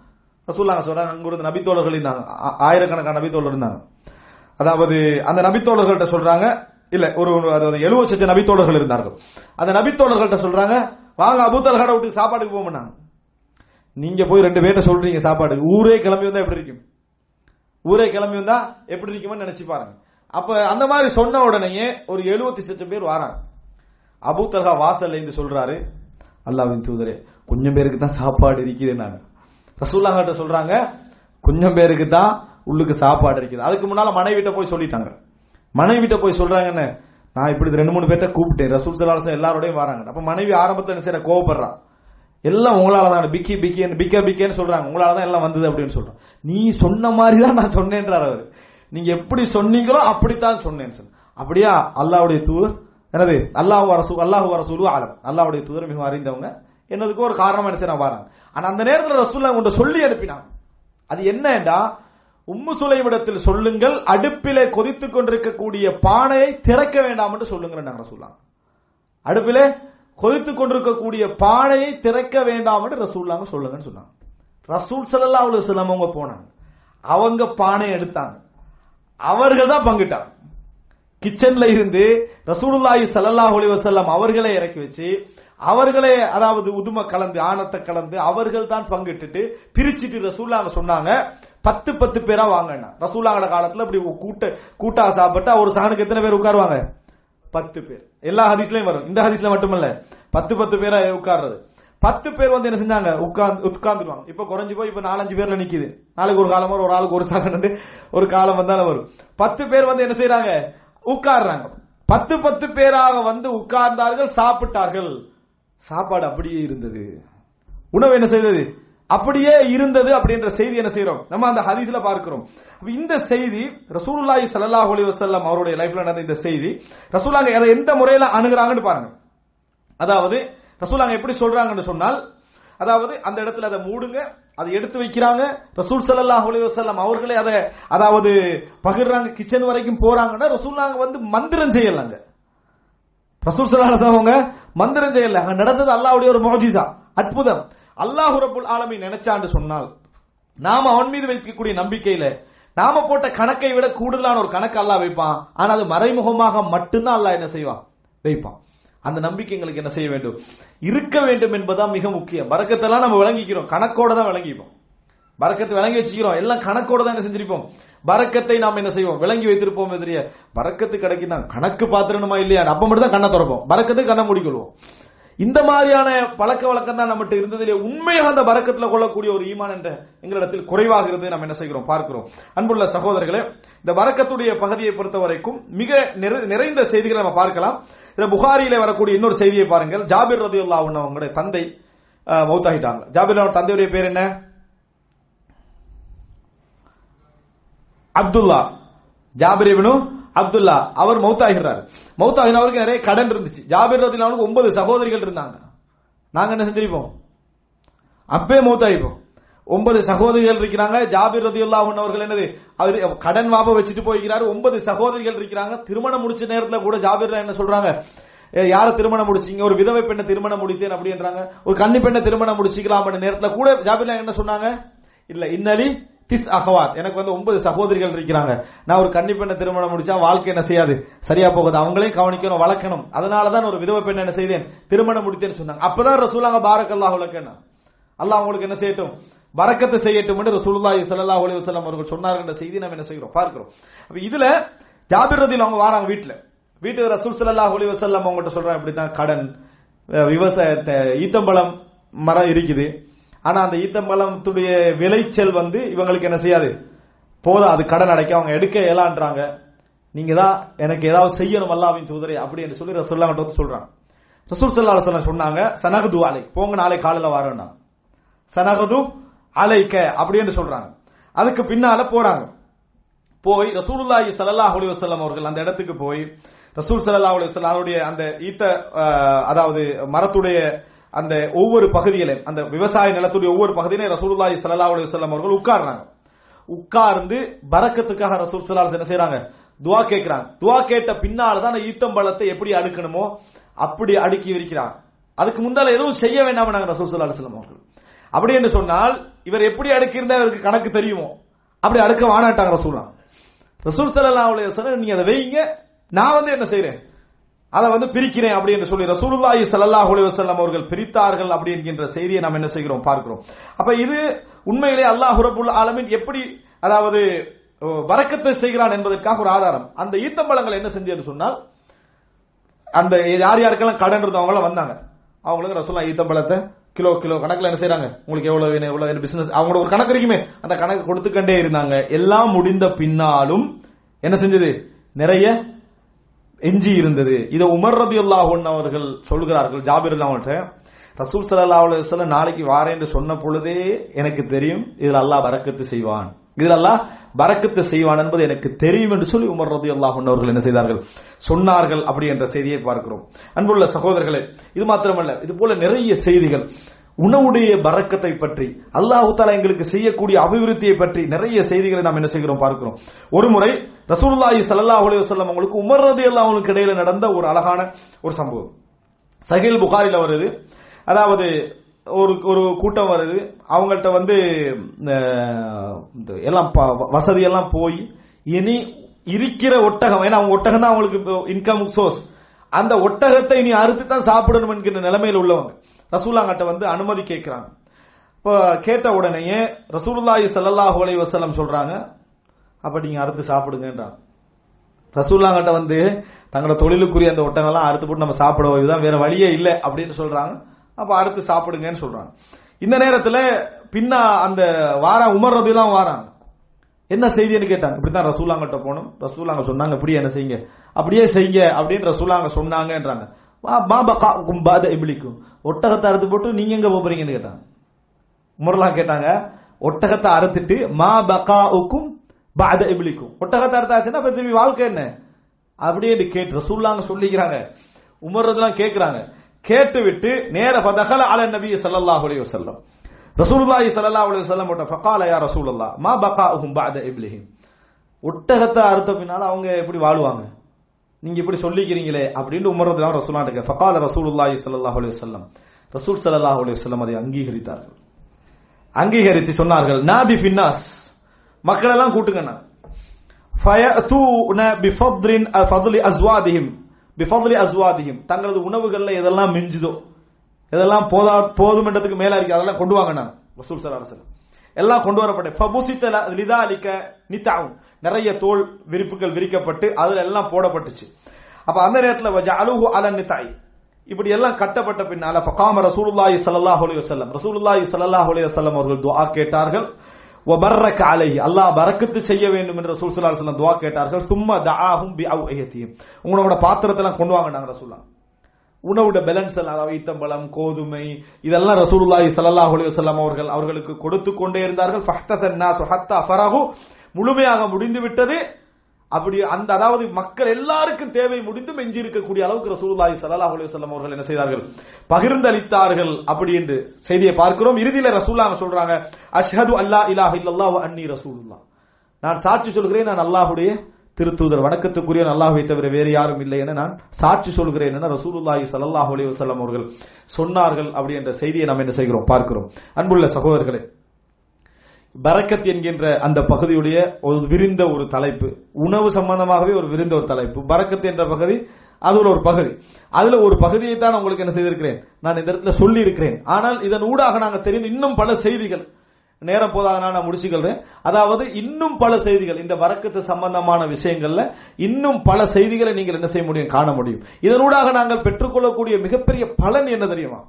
ரசூலுல்லாஹ் சொல்றாங்க அங்க நபித்தோழர்கள் இருந்தாங்க. ஆ- ஆயிரக்கணக்கான நபித்தோழர் இருந்தாங்க. அதாவது அந்த நபித்தோழர்கள்ட்ட சொல்றாங்க இல்ல ஒரு அதாவது எழுபது லட்சம் நபித்தோழர்கள் இருந்தார்கள். அந்த நபித்தோழர்கள்ட்ட சொல்றாங்க வாங்க அபூத்தல்கார விட்டு சாப்பாடுக்கு போகமாட்டாங்க நீங்க போய் ரெண்டு பேர்ட்ட சொல்றீங்க சாப்பாடு. ஊரே கிளம்பி வந்தா எப்படி இருக்கும்? ஊரே கிளம்பி வந்தா எப்படி இருக்குமோ நினைச்சு பாருங்க. அப்ப அந்த மாதிரி சொன்ன உடனேயே ஒரு எழுபத்தி சட்டம் பேர் வராங்க. அபு தல்ஹா வாசல்ல இருந்து சொல்றாரு அல்லாவின் தூதரே கொஞ்சம் பேருக்கு தான் சாப்பாடு இருக்குது நாங்க ரசூல்லாங்கிட்ட சொல்றாங்க கொஞ்சம் பேருக்கு தான் உள்ளுக்கு சாப்பாடு இருக்குது. அதுக்கு முன்னால மனைவிட்ட போய் சொல்லிட்டாங்க. மனைவிட்ட போய் சொல்றாங்கன்னு நான் இப்படி ரெண்டு மூணு பேர்த்த கூப்பிட்டேன். ரசூல் சலாசம் எல்லாரோடையும் வராங்க. அப்ப மனைவி ஆரம்பத்தில் என்ன செய்யற? கோவப்படுறான் எல்லாம் உங்களால தான். பிக்கி பிக்கி பிக்க பிக்கேன்னு சொல்றாங்க. உங்களால தான் எல்லாம் வந்தது அப்படின்னு சொல்றான் நீ சொன்ன மாதிரி தான் நான் சொன்னேன்றார் அவர். நீங்க எப்படி சொன்னீங்களோ அப்படித்தான் சொன்னேன் சார் அப்படியா? அல்லாவுடைய தூர் என்னது? அல்லாஹ் அரசு அல்லாஹ் ரசூலு ஆலம். அல்லாவுடைய தூதர் மிகவும் அறிந்தவங்க. என்னதுக்கு ஒரு காரணம் என்ன செய்ய வராங்க ஆனா அந்த நேரத்தில் ரசூல்லா உங்கள்ட்ட சொல்லி அனுப்பினாங்க அது என்னடா உம்மு சுலைவிடத்தில் சொல்லுங்கள் அடுப்பிலே கொதித்துக் கொண்டிருக்கக்கூடிய பானையை திறக்க வேண்டாம் என்று சொல்லுங்க ரசூல்லா அடுப்பிலே கொதித்துக் கொண்டிருக்கக்கூடிய பானையை திறக்க வேண்டாம் என்று ரசூல்லாங்க சொல்லுங்கன்னு சொன்னாங்க. ரசூல் சலல்லா அலைஹி சிலமவங்க போனாங்க. அவங்க பானை எடுத்தாங்க. அவர்கள் தான் பங்கிட்டாங்க. கிச்சன்ல இருந்து ரசூலுல்லாஹி ஸல்லல்லாஹு அலைஹி வஸல்லம் அவர்களை இறக்கி வச்சு அவர்களே அதாவது உதும கலந்து ஆணத்தை கலந்து அவர்கள் தான் பங்கிட்டுட்டு பிரிச்சுட்டு ரசூல்லாங்க சொன்னாங்க பத்து பத்து பேரா வாங்கினா ரசூல்லாங்கட காலத்துல இப்படி கூட்ட கூட்டா சாப்பிட்டா ஒரு சாணுக்கு எத்தனை பேர் உட்காருவாங்க? பத்து பேர். எல்லா ஹதீஸ்லயும் வரும். இந்த ஹதீஸ்ல மட்டுமல்ல. பத்து பத்து பேரா உட்கார்றது. பத்து பேர் வந்து என்ன செஞ்சாங்க? உட்கார்ந்து உட்கார்ந்துருவாங்க. இப்ப குறைஞ்சு போய் இப்ப நாலஞ்சு பேர்ல நிக்குது. நாளைக்கு ஒரு காலம் வரும் ஒரு ஆளுக்கு ஒரு சாகண்டு ஒரு காலம் வந்தாலும் வரும். பத்து பேர் வந்து என்ன செய்யறாங்க உட்கார்றாங்க. பத்து பத்து பேராக வந்து உட்கார்ந்தார்கள் சாப்பிட்டார்கள். சாப்பாடு அப்படியே இருந்தது. உணவு என்ன செய்தது? அப்படியே இருந்தது அப்படின்ற செய்தி என்ன செய்யறோம் நம்ம அந்த ஹதீஸ்ல பார்க்கிறோம். இந்த செய்தி ரசூலுல்லாஹி சல்லாஹ் அலி வஸல்லம் அவருடைய லைஃப்ல நடந்த இந்த செய்தி ரசூலாங்க அதை எந்த முறையில அணுகிறாங்கன்னு பாருங்க. அதாவது ரசூலாங்க எப்படி சொல்றாங்கன்னு சொன்னால் அதாவது அந்த இடத்துல அதை மூடுங்க அதை எடுத்து வைக்கிறாங்க. ரசூல் சல்லாஹ் அலி வஸல்லம் அவர்களே அதை அதாவது பகிர்றாங்க கிச்சன் வரைக்கும் போறாங்கன்னா ரசூலாங்க வந்து மந்திரம் செய்யலாங்க. ரசூல் சல்லாஹ் அவங்க மந்திரம் செய்யல. அங்க நடந்தது அல்லாவுடைய ஒரு முஜிசா அற்புதம். அல்லாஹு ரபுல் ஆலமி நினைச்சான்னு சொன்னால் நாம அவன் மீது வைக்கக்கூடிய நம்பிக்கையில நாம போட்ட கணக்கை விட கூடுதலான ஒரு கணக்கு அல்லாஹ் வைப்பான். ஆனா அது மறைமுகமாக மட்டும்தான் அல்லாஹ் என்ன செய்வான்? வைப்பான். அந்த நம்பிக்கை எங்களுக்கு என்ன செய்ய வேண்டும்? இருக்க வேண்டும் என்பதுதான் மிக முக்கியம். பறக்கத்தெல்லாம் நம்ம விளங்கிக்கிறோம். கணக்கோட தான் விளங்கிப்போம். பறக்கத்தை விளங்கி வச்சுக்கிறோம். எல்லாம் கணக்கோட தான் என்ன செஞ்சிருப்போம்? பறக்கத்தை நாம் என்ன செய்வோம்? விளங்கி வைத்திருப்போம் எதிரிய பறக்கத்து கிடைக்குன்னா கணக்கு பாத்திரணுமா இல்லையா? அப்ப மட்டும் தான் கண்ணை திறப்போம். பறக்கத்து கண்ணை மூடிக்கொள்வோம். இந்த மாதிரியான பழக்க வழக்கம் தான் நம்மகிட்ட இருந்ததிலே உண்மையாக அந்த பறக்கத்தில் கொள்ளக்கூடிய ஒரு ஈமான் என்ற எங்களிடத்தில் குறைவாகிறது நம்ம என்ன செய்கிறோம் பார்க்கிறோம். அன்புள்ள சகோதரர்களே இந்த வரக்கத்துடைய பகுதியை பொறுத்த வரைக்கும் மிக நிறை- நிறைந்த செய்திகளை நம்ம பார்க்கலாம். இதுல புகாரியில வரக்கூடிய இன்னொரு செய்தியை பாருங்கள். ஜாபிர் ரதியுல்லா அவங்களுடைய தந்தை மௌத்தாகிட்டாங்க. ஜாபிர் தந்தையுடைய பேர் என்ன? அப்துல்லா. ஜாபிர் இப்னு அப்துல்லா அவர் மௌத்தாகிறார் மௌத்தாகின அவருக்கு நிறைய கடன் இருந்துச்சு. ஜாபிர் அவனுக்கு ஒன்பது சகோதரிகள் இருந்தாங்க. நாங்க என்ன செஞ்சிருப்போம்? அப்பே மௌத்தாயிப்போம் ஒன்பது சகோதரிகள் இருக்கிறாங்க. ஜாபிர் ரதியுல்லா அவர்கள் என்னது? அவர் கடன் வாப வச்சுட்டு போய்கிறாரு ஒன்பது சகோதரிகள் இருக்கிறாங்க. திருமணம் முடிச்ச நேரத்தில் கூட ஜாபிர் என்ன சொல்றாங்க? "ஏ, யார திருமணம் முடிச்சீங்க ஒரு விதவை பெண்ணை திருமணம் முடித்தேன் அப்படின்றாங்க. ஒரு கன்னி பெண்ணை திருமணம் முடிச்சிக்கலாம் நேரத்தில் கூட ஜாபிர் என்ன சொன்னாங்க? இல்ல இன்னலி திஸ் அகவாத் எனக்கு வந்து ஒன்பது சகோதரிகள் இருக்கிறாங்க. நான் ஒரு கன்னி பெண்ணை திருமணம் முடிச்சா வாழ்க்கை என்ன செய்யாது? சரியா போகுது. அவங்களையும் கவனிக்கணும் வளர்க்கணும். அதனாலதான் ஒரு விதவை பெண் என்ன செய்தேன்? திருமணம் முடித்தேன்னு சொன்னாங்க. அப்பதான் ரசூலாங்க பாரக்கல்லா உலக்கண்ணா அல்லாஹ் உங்களுக்கு என்ன செய்யட்டும்? வரக்கத்தை செய்யட்டும் என்று ரசூலுல்லாஹி ஸல்லல்லாஹு அலைஹி வஸல்லம் அவர்கள் சொன்னார்கள் செய்தி நம்ம என்ன செய்கிறோம்? பார்க்கிறோம். அப்ப இதுல ஜாபிர் ரதில் அவங்க வராங்க வீட்டுல வீட்டு ரசூல் ஸல்லல்லாஹு அலைஹி வஸல்லம் அவங்ககிட்ட சொல்றாங்க இப்படித்தான் கடன் விவசாயத்தை ஈத்தம்பழம் மரம் இருக்குது. ஆனா அந்த ஈத்தம்பழத்துடைய விளைச்சல் வந்து இவங்களுக்கு என்ன செய்யாது? போதும் அது கடன் அடைக்க அவங்க எடுக்க இயலான்றாங்க. நீங்க தான் எனக்கு ஏதாவது செய்யணும் அல்லாவின் தூதரை அப்படி என்று சொல்லி ரசூல்லா வந்து சொல்றாங்க ரசூல் சல்லா அலைஹி சொன்னாங்க சனகது அலை போங்க நாளை காலையில வரேன்னா. சனகது அலைக்க அப்படின்னு சொல்றாங்க. அதுக்கு பின்னால போறாங்க. போய் ரசூலுல்லாஹி சல்லல்லாஹ் அலைஹி வஸல்லம் அவர்கள் அந்த இடத்துக்கு போய் ரசூல் ஸல்லல்லாஹு அலைஹி வஸல்லம் அவருடைய அந்த ஈத்த அதாவது மரத்துடைய அந்த ஒவ்வொரு பகுதியிலையும் அந்த விவசாய நிலத்துடைய ஒவ்வொரு பகுதியிலையும் ரசூலுல்லாஹி சல்லா அலைஹி வஸல்லம் அவர்கள் உட்கார்றாங்க. உட்கார்ந்து பறக்கத்துக்காக ரசூல் ஸல்லல்லாஹு என்ன செய்யறாங்க துவா கேட்கிறாங்க. துவா கேட்ட பின்னால்தான் அந்த ஈத்தம்பழத்தை எப்படி அடுக்கணுமோ அப்படி அடுக்கி இருக்கிறாங்க அதுக்கு முந்தால எதுவும் செய்ய வேண்டாம் நாங்க ரசூல் ஸல்லல்லாஹு அலுவலம் அவர்கள். அப்படி என்று சொன்னால் இவர் எப்படி அடுக்கியிருந்தா இவருக்கு கணக்கு தெரியுமோ அப்படி அடுக்க வானாட்டாங்க ரசூலா. ரசூல் ஸல்லல்லாஹு அலுவலம் நீங்க அதை வைங்க நான் வந்து என்ன செய்யறேன் அதை வந்து பிரிக்கிறேன் அப்படி என்று சொல்லி ரசூலுல்லாஹி சல்லாஹ் அலைஹி அவர்கள் பிரித்தார்கள் அப்படி என்கின்ற செய்தியை நாம் என்ன செய்கிறோம்? பார்க்கிறோம். அப்ப இது உண்மையிலே அல்லாஹ் ரபுல் ஆலமின் எப்படி அதாவது வரக்கத்தை செய்கிறான் என்பதற்காக ஒரு ஆதாரம். அந்த ஈத்தம்பழங்கள் என்ன செஞ்சு சொன்னால் அந்த யார் யாருக்கெல்லாம் கடன் இருந்தவங்க வந்தாங்க. அவங்களுக்கு ரசூலா ஈத்தம்பழத்தை கிலோ கிலோ கணக்கில் என்ன செய்யறாங்க உங்களுக்கு எவ்வளவு வேணும் எவ்வளவு வேணும் பிசினஸ் அவங்களோட ஒரு கணக்கு இருக்குமே அந்த கணக்கு கொடுத்துக்கண்டே இருந்தாங்க. எல்லாம் முடிந்த பின்னாலும் என்ன செஞ்சது? நிறைய எஞ்சி இருந்தது. இதை உமர் ரதியுல்லாஹு அவர்கள் சொல்கிறார்கள் ஜாபிர் அவங்கள்ட்ட ரசூல் சல்லா அலைஹி நாளைக்கு வாரேன் என்று சொன்ன பொழுதே எனக்கு தெரியும் இதில் அல்லாஹ் வரக்கத்து செய்வான். இதில் அல்லாஹ் பரக்கத்து செய்வான் என்பது எனக்கு தெரியும் என்று சொல்லி உமர் ரதியுல்லாஹு அவர்கள் என்ன செய்தார்கள்? சொன்னார்கள் அப்படி என்ற செய்தியை பார்க்கிறோம். அன்புள்ள சகோதரர்களே இது மாத்திரமல்ல இது போல நிறைய செய்திகள். உணவுடைய பறக்கத்தை பற்றி அல்லாஹு தாலா எங்களுக்கு செய்யக்கூடிய அபிவிருத்தியை பற்றி நிறைய செய்திகளை நாம் என்ன செய்கிறோம் பார்க்கிறோம். ஒரு முறை ரசூல்லாஹி சல்லா அலி வஸல்லம் அவங்களுக்கு உமர் ரலியல்லாஹு அவங்களுக்கு இடையில நடந்த ஒரு அழகான ஒரு சம்பவம். சஹில் புகாரில் வருது. அதாவது ஒரு ஒரு கூட்டம் வருது. அவங்கள்ட்ட வந்து இந்த எல்லாம் ப- வசதி எல்லாம் போய் இனி இருக்கிற ஒட்டகம் ஏன்னா அவங்க ஒட்டகம் தான் அவங்களுக்கு இன்கம் சோர்ஸ் அந்த ஒட்டகத்தை இனி அறுத்து தான் சாப்பிடணும் என்கிற நிலைமையில் உள்ளவங்க. ரசூலாங்கிட்ட வந்து அனுமதி கேட்கிறாங்க. இப்போ கேட்ட உடனேயே ரசூலுல்லாஹி ஸல்லல்லாஹு அலை வசலம் சொல்றாங்க அப்ப நீங்க அறுத்து சாப்பிடுங்கன்றாங்க. ரசூல்லாங்கிட்ட வந்து தங்களோட தொழிலுக்குரிய அந்த ஒட்டங்கள்லாம் அறுத்து போட்டு நம்ம சாப்பிடுவோம் இதுதான் வேற வழியே இல்லை அப்படின்னு சொல்றாங்க. அப்ப அறுத்து சாப்பிடுங்கன்னு சொல்றாங்க. இந்த நேரத்துல பின்னா அந்த வார உமர் ரதிலாம் வாராங்க. என்ன செய்தின்னு கேட்டாங்க. இப்படிதான் ரசூலாங்கிட்ட போனோம் ரசூலாங்க சொன்னாங்க இப்படி என்ன செய்யுங்க? அப்படியே செய்யுங்க அப்படின்னு ரசூலாங்க சொன்னாங்கன்றாங்க. வா- மா பாத இப்லிக்கும் ஒட்டகத்தை அறுத்து போட்டு நீங்க எங்க போறீங்கன்னு கேட்டாங்க முரலா கேட்டாங்க. ஒட்டகத்தை அறுத்துட்டு மா பகாஉக்கும் பாத எபிளிக்கும் ஒட்டகத்தை அறுத்தாச்சுன்னா அப்ப திரும்பி வாழ்க்கை என்ன? அப்படியே கேட்டு ரசூல்லாங்க சொல்லிக்கிறாங்க. உமர்றதுலாம் கேட்கிறாங்க கேட்டு விட்டு நேர பதகல அல நபி சல்லாஹ் அலி வசல்லம் ரசூலுல்லாஹி சல்லாஹ் அலி வசல்லம் போட்ட ஃபகால யா ரசூலுல்லா மா பகாஉஹும் பாத இப்லிஹிம் ஒட்டகத்தை அறுத்த பின்னால அவங்க எப்படி வாழுவாங்க? நீங்க இப்படி சொல்லிக்கிறீங்களே அப்படின்னு உமர் ரலியல்லாஹு ரசூலுல்லாஹ் கிட்ட ஃபகால ரசூலுல்லாஹி சல்லாஹ் அலி வல்லம் ரசூல் சல்லாஹ் அலி வல்லம் அதை அங்கீகரித்தார்கள். அங்கீகரித்து சொன்னார்கள் நாதி பின்னாஸ் மக்கள் எல்லாம் கூட்டுங்கண்ணா பிஃபத்லி தங்களது உணவுகள்ல எதெல்லாம் மிஞ்சுதோ எதெல்லாம் போதா போதுமன்றதுக்கு மேல இருக்கு அதெல்லாம் கொண்டு வாங்கண்ணா ரசூல் ஸல்லல்லாஹு அரசு எல்லாம் கொண்டு வரப்பட்டு ஃபபுசித லிதாலிக நிதாவும் நிறைய தோல் விரிப்புகள் விரிக்கப்பட்டு அதுல எல்லாம் போடப்பட்டுச்சு. அப்ப அந்த நேரத்துல வஜஅலுஹு அல நித்தாய். இப்படி எல்லாம் கட்டப்பட்ட பின்னால ஃபகாம ரசூலுல்லாஹி ஸல்லல்லாஹு அலைஹி வஸல்லம். ரசூலுல்லாஹி ஸல்லல்லாஹு அலைஹி வஸல்லம் அவர்கள் துஆ கேட்டார்கள். வபர்ரக அலைஹி. அல்லாஹ் பரக்கத்து செய்ய வேண்டும் என்று ரசூல் ஸல்லல்லாஹு அலைஹி வஸல்லம் துஆ கேட்டார்கள். சும்மா தஆஹும் பிஅவ்ஹியத்திஹிம் உங்களோட பாத்திரத்தெல்லாம் கொண்டு வாங்கனாங்க ரசூலுல்லாஹ் உணவுட பேலன்ஸ் எல்லாம் அதாவது ஈட்டம்பழம் கோதுமை இதெல்லாம் ரசூலுல்லாஹி ஸல்லல்லாஹு அலைஹி வஸல்லம் அவர்கள் அவர்களுக்கு கொடுத்து கொண்டே இருந்தார்கள். ஃபஹ்தஸன் நாஸ் ஹத்தா ஃபரஹு. முழுமையாக முடிந்து விட்டது. அப்படி அந்த அதாவது மக்கள் எல்லாருக்கும் தேவை முடிந்து மெஞ்சி இருக்கக்கூடிய அளவுக்கு ரசூலுல்லாஹி ஸல்லல்லாஹு அலைஹி வஸல்லம் அவர்கள் என்ன செய்தார்கள்? பகிர்ந்தளித்தார்கள். அப்படி என்று செய்தியை பார்க்கிறோம். இறுதியில ரசூலுல்லாஹ் சொல்றாங்க? அஷ்ஹது அல்லா இலாஹ இல்லல்லாஹு அன்னி ரசூலுல்லாஹ். நான் சாட்சி சொல்கிறேன் நான் அல்லாஹ்வுடைய திருத்தூதர் வணக்கத்துக்குரிய நல்லாவை தவிர வேறு யாரும் இல்லை என நான் சாட்சி சொல்கிறேன் என ரசூலுல்லாஹி சல்லாஹ் அலி வஸல்லம் அவர்கள் சொன்னார்கள் அப்படி என்ற செய்தியை நாம் என்ன செய்கிறோம்? பார்க்கிறோம். அன்புள்ள சகோதரர்களே பரக்கத் என்கின்ற அந்த பகுதியுடைய ஒரு விரிந்த ஒரு தலைப்பு உணவு சம்பந்தமாகவே ஒரு விரிந்த ஒரு தலைப்பு. பரக்கத் என்ற பகுதி அதுல ஒரு பகுதி. அதுல ஒரு பகுதியை தான் உங்களுக்கு என்ன செய்திருக்கிறேன்? நான் இந்த இடத்துல சொல்லி இருக்கிறேன் ஆனால் இதன் ஊடாக நாங்கள் தெரிந்து இன்னும் பல செய்திகள் நேரம் போதாதனால நான் முடிச்சுக்கிறேன் அதாவது இன்னும் பல செய்திகள் இந்த வரக்கத்து சம்பந்தமான விஷயங்கள்ல இன்னும் பல செய்திகளை நீங்கள் என்ன செய்ய முடியும்? காண முடியும். இதனூடாக நாங்கள் பெற்றுக்கொள்ளக்கூடிய மிகப்பெரிய பலன் என்ன தெரியுமா?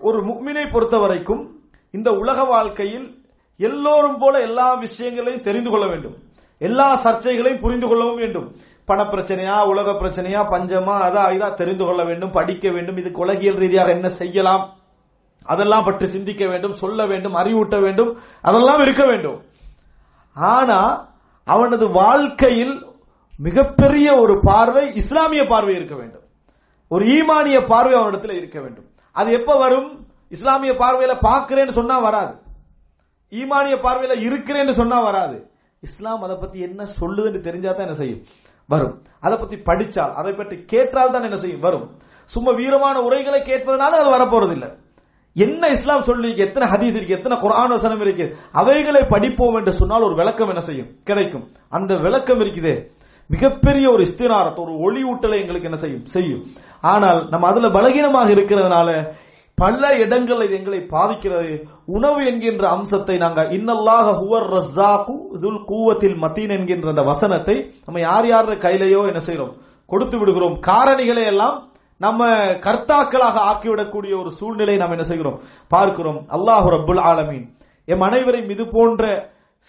ஒரு முக்மினை பொறுத்த வரைக்கும் இந்த உலக வாழ்க்கையில் எல்லோரும் போல எல்லா விஷயங்களையும் தெரிந்து கொள்ள வேண்டும். எல்லா சர்ச்சைகளையும் புரிந்து கொள்ளவும் வேண்டும். பண பிரச்சனையா உலக பிரச்சனையா பஞ்சமா அதா இதா தெரிந்து கொள்ள வேண்டும் படிக்க வேண்டும் இது உலகியல் ரீதியாக என்ன செய்யலாம்? அதெல்லாம் பற்றி சிந்திக்க வேண்டும் சொல்ல வேண்டும் அறிவூட்ட வேண்டும் அதெல்லாம் இருக்க வேண்டும். ஆனா அவனது வாழ்க்கையில் மிகப்பெரிய ஒரு பார்வை இஸ்லாமிய பார்வை இருக்க வேண்டும். ஒரு ஈமானிய பார்வை அவனிடத்தில் இருக்க வேண்டும். அது எப்ப வரும்? இஸ்லாமிய பார்வையில பார்க்கிறேன்னு சொன்னா வராது. ஈமானிய பார்வையில இருக்கிறேன்னு சொன்னா வராது. இஸ்லாம் அதை பத்தி என்ன சொல்லுதுன்னு தெரிஞ்சா தான் என்ன செய்யும்? வரும். அதை பத்தி படிச்சால் அதை பற்றி கேட்டால் தான் என்ன செய்யும்? வரும். சும்மா வீரமான உரைகளை கேட்பதனால அது வரப்போறது இல்லை என்ன இஸ்லாம் சொல்லி எத்தனை ஹதீஸ் இருக்கு எத்தனை குரான் வசனம் இருக்கு அவைகளை படிப்போம் என்று சொன்னால் ஒரு விளக்கம் என்ன செய்யும்? கிடைக்கும். அந்த விளக்கம் இருக்குது. மிகப்பெரிய ஒரு இஸ்தினாரத்தை ஒரு ஒளி ஊட்டலை எங்களுக்கு என்ன செய்யும்? செய்யும். ஆனால் நம்ம அதுல பலகீனமாக இருக்கிறதுனால பல இடங்களில் எங்களை பாதிக்கிறது உணவு என்கின்ற அம்சத்தை நாங்கள் இன்னல்லாக ஹுவர் ரஸ்ஸாக்கு துல் கூவத்தில் மத்தீன் என்கின்ற அந்த வசனத்தை நம்ம யார் யார் கையிலையோ என்ன செய்யறோம் கொடுத்து விடுகிறோம். காரணிகளை எல்லாம் நம்ம கர்த்தாக்களாக ஆக்கிவிடக்கூடிய ஒரு சூழ்நிலை நாம் என்ன செய்கிறோம்? பார்க்கிறோம். அல்லாஹு ரபுல் ஆலமீன் எம் அனைவரையும் இது போன்ற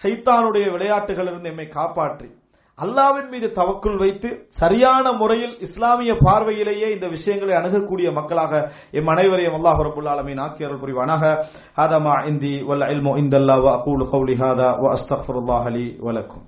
சைத்தானுடைய விளையாட்டுகளிலிருந்து எம்மை காப்பாற்றி அல்லாவின் மீது தவக்குள் வைத்து சரியான முறையில் இஸ்லாமிய பார்வையிலேயே இந்த விஷயங்களை அணுகக்கூடிய மக்களாக எம் அனைவரையும் அல்லாஹ் ரபுல் ஆலமீன் ஆக்கியர்கள் புரிவானாக. ஹாதமா இந்தி வல்ல இல்மு இந்தல்லா வ அகூலு கௌலி ஹாதா வ வலக்கும்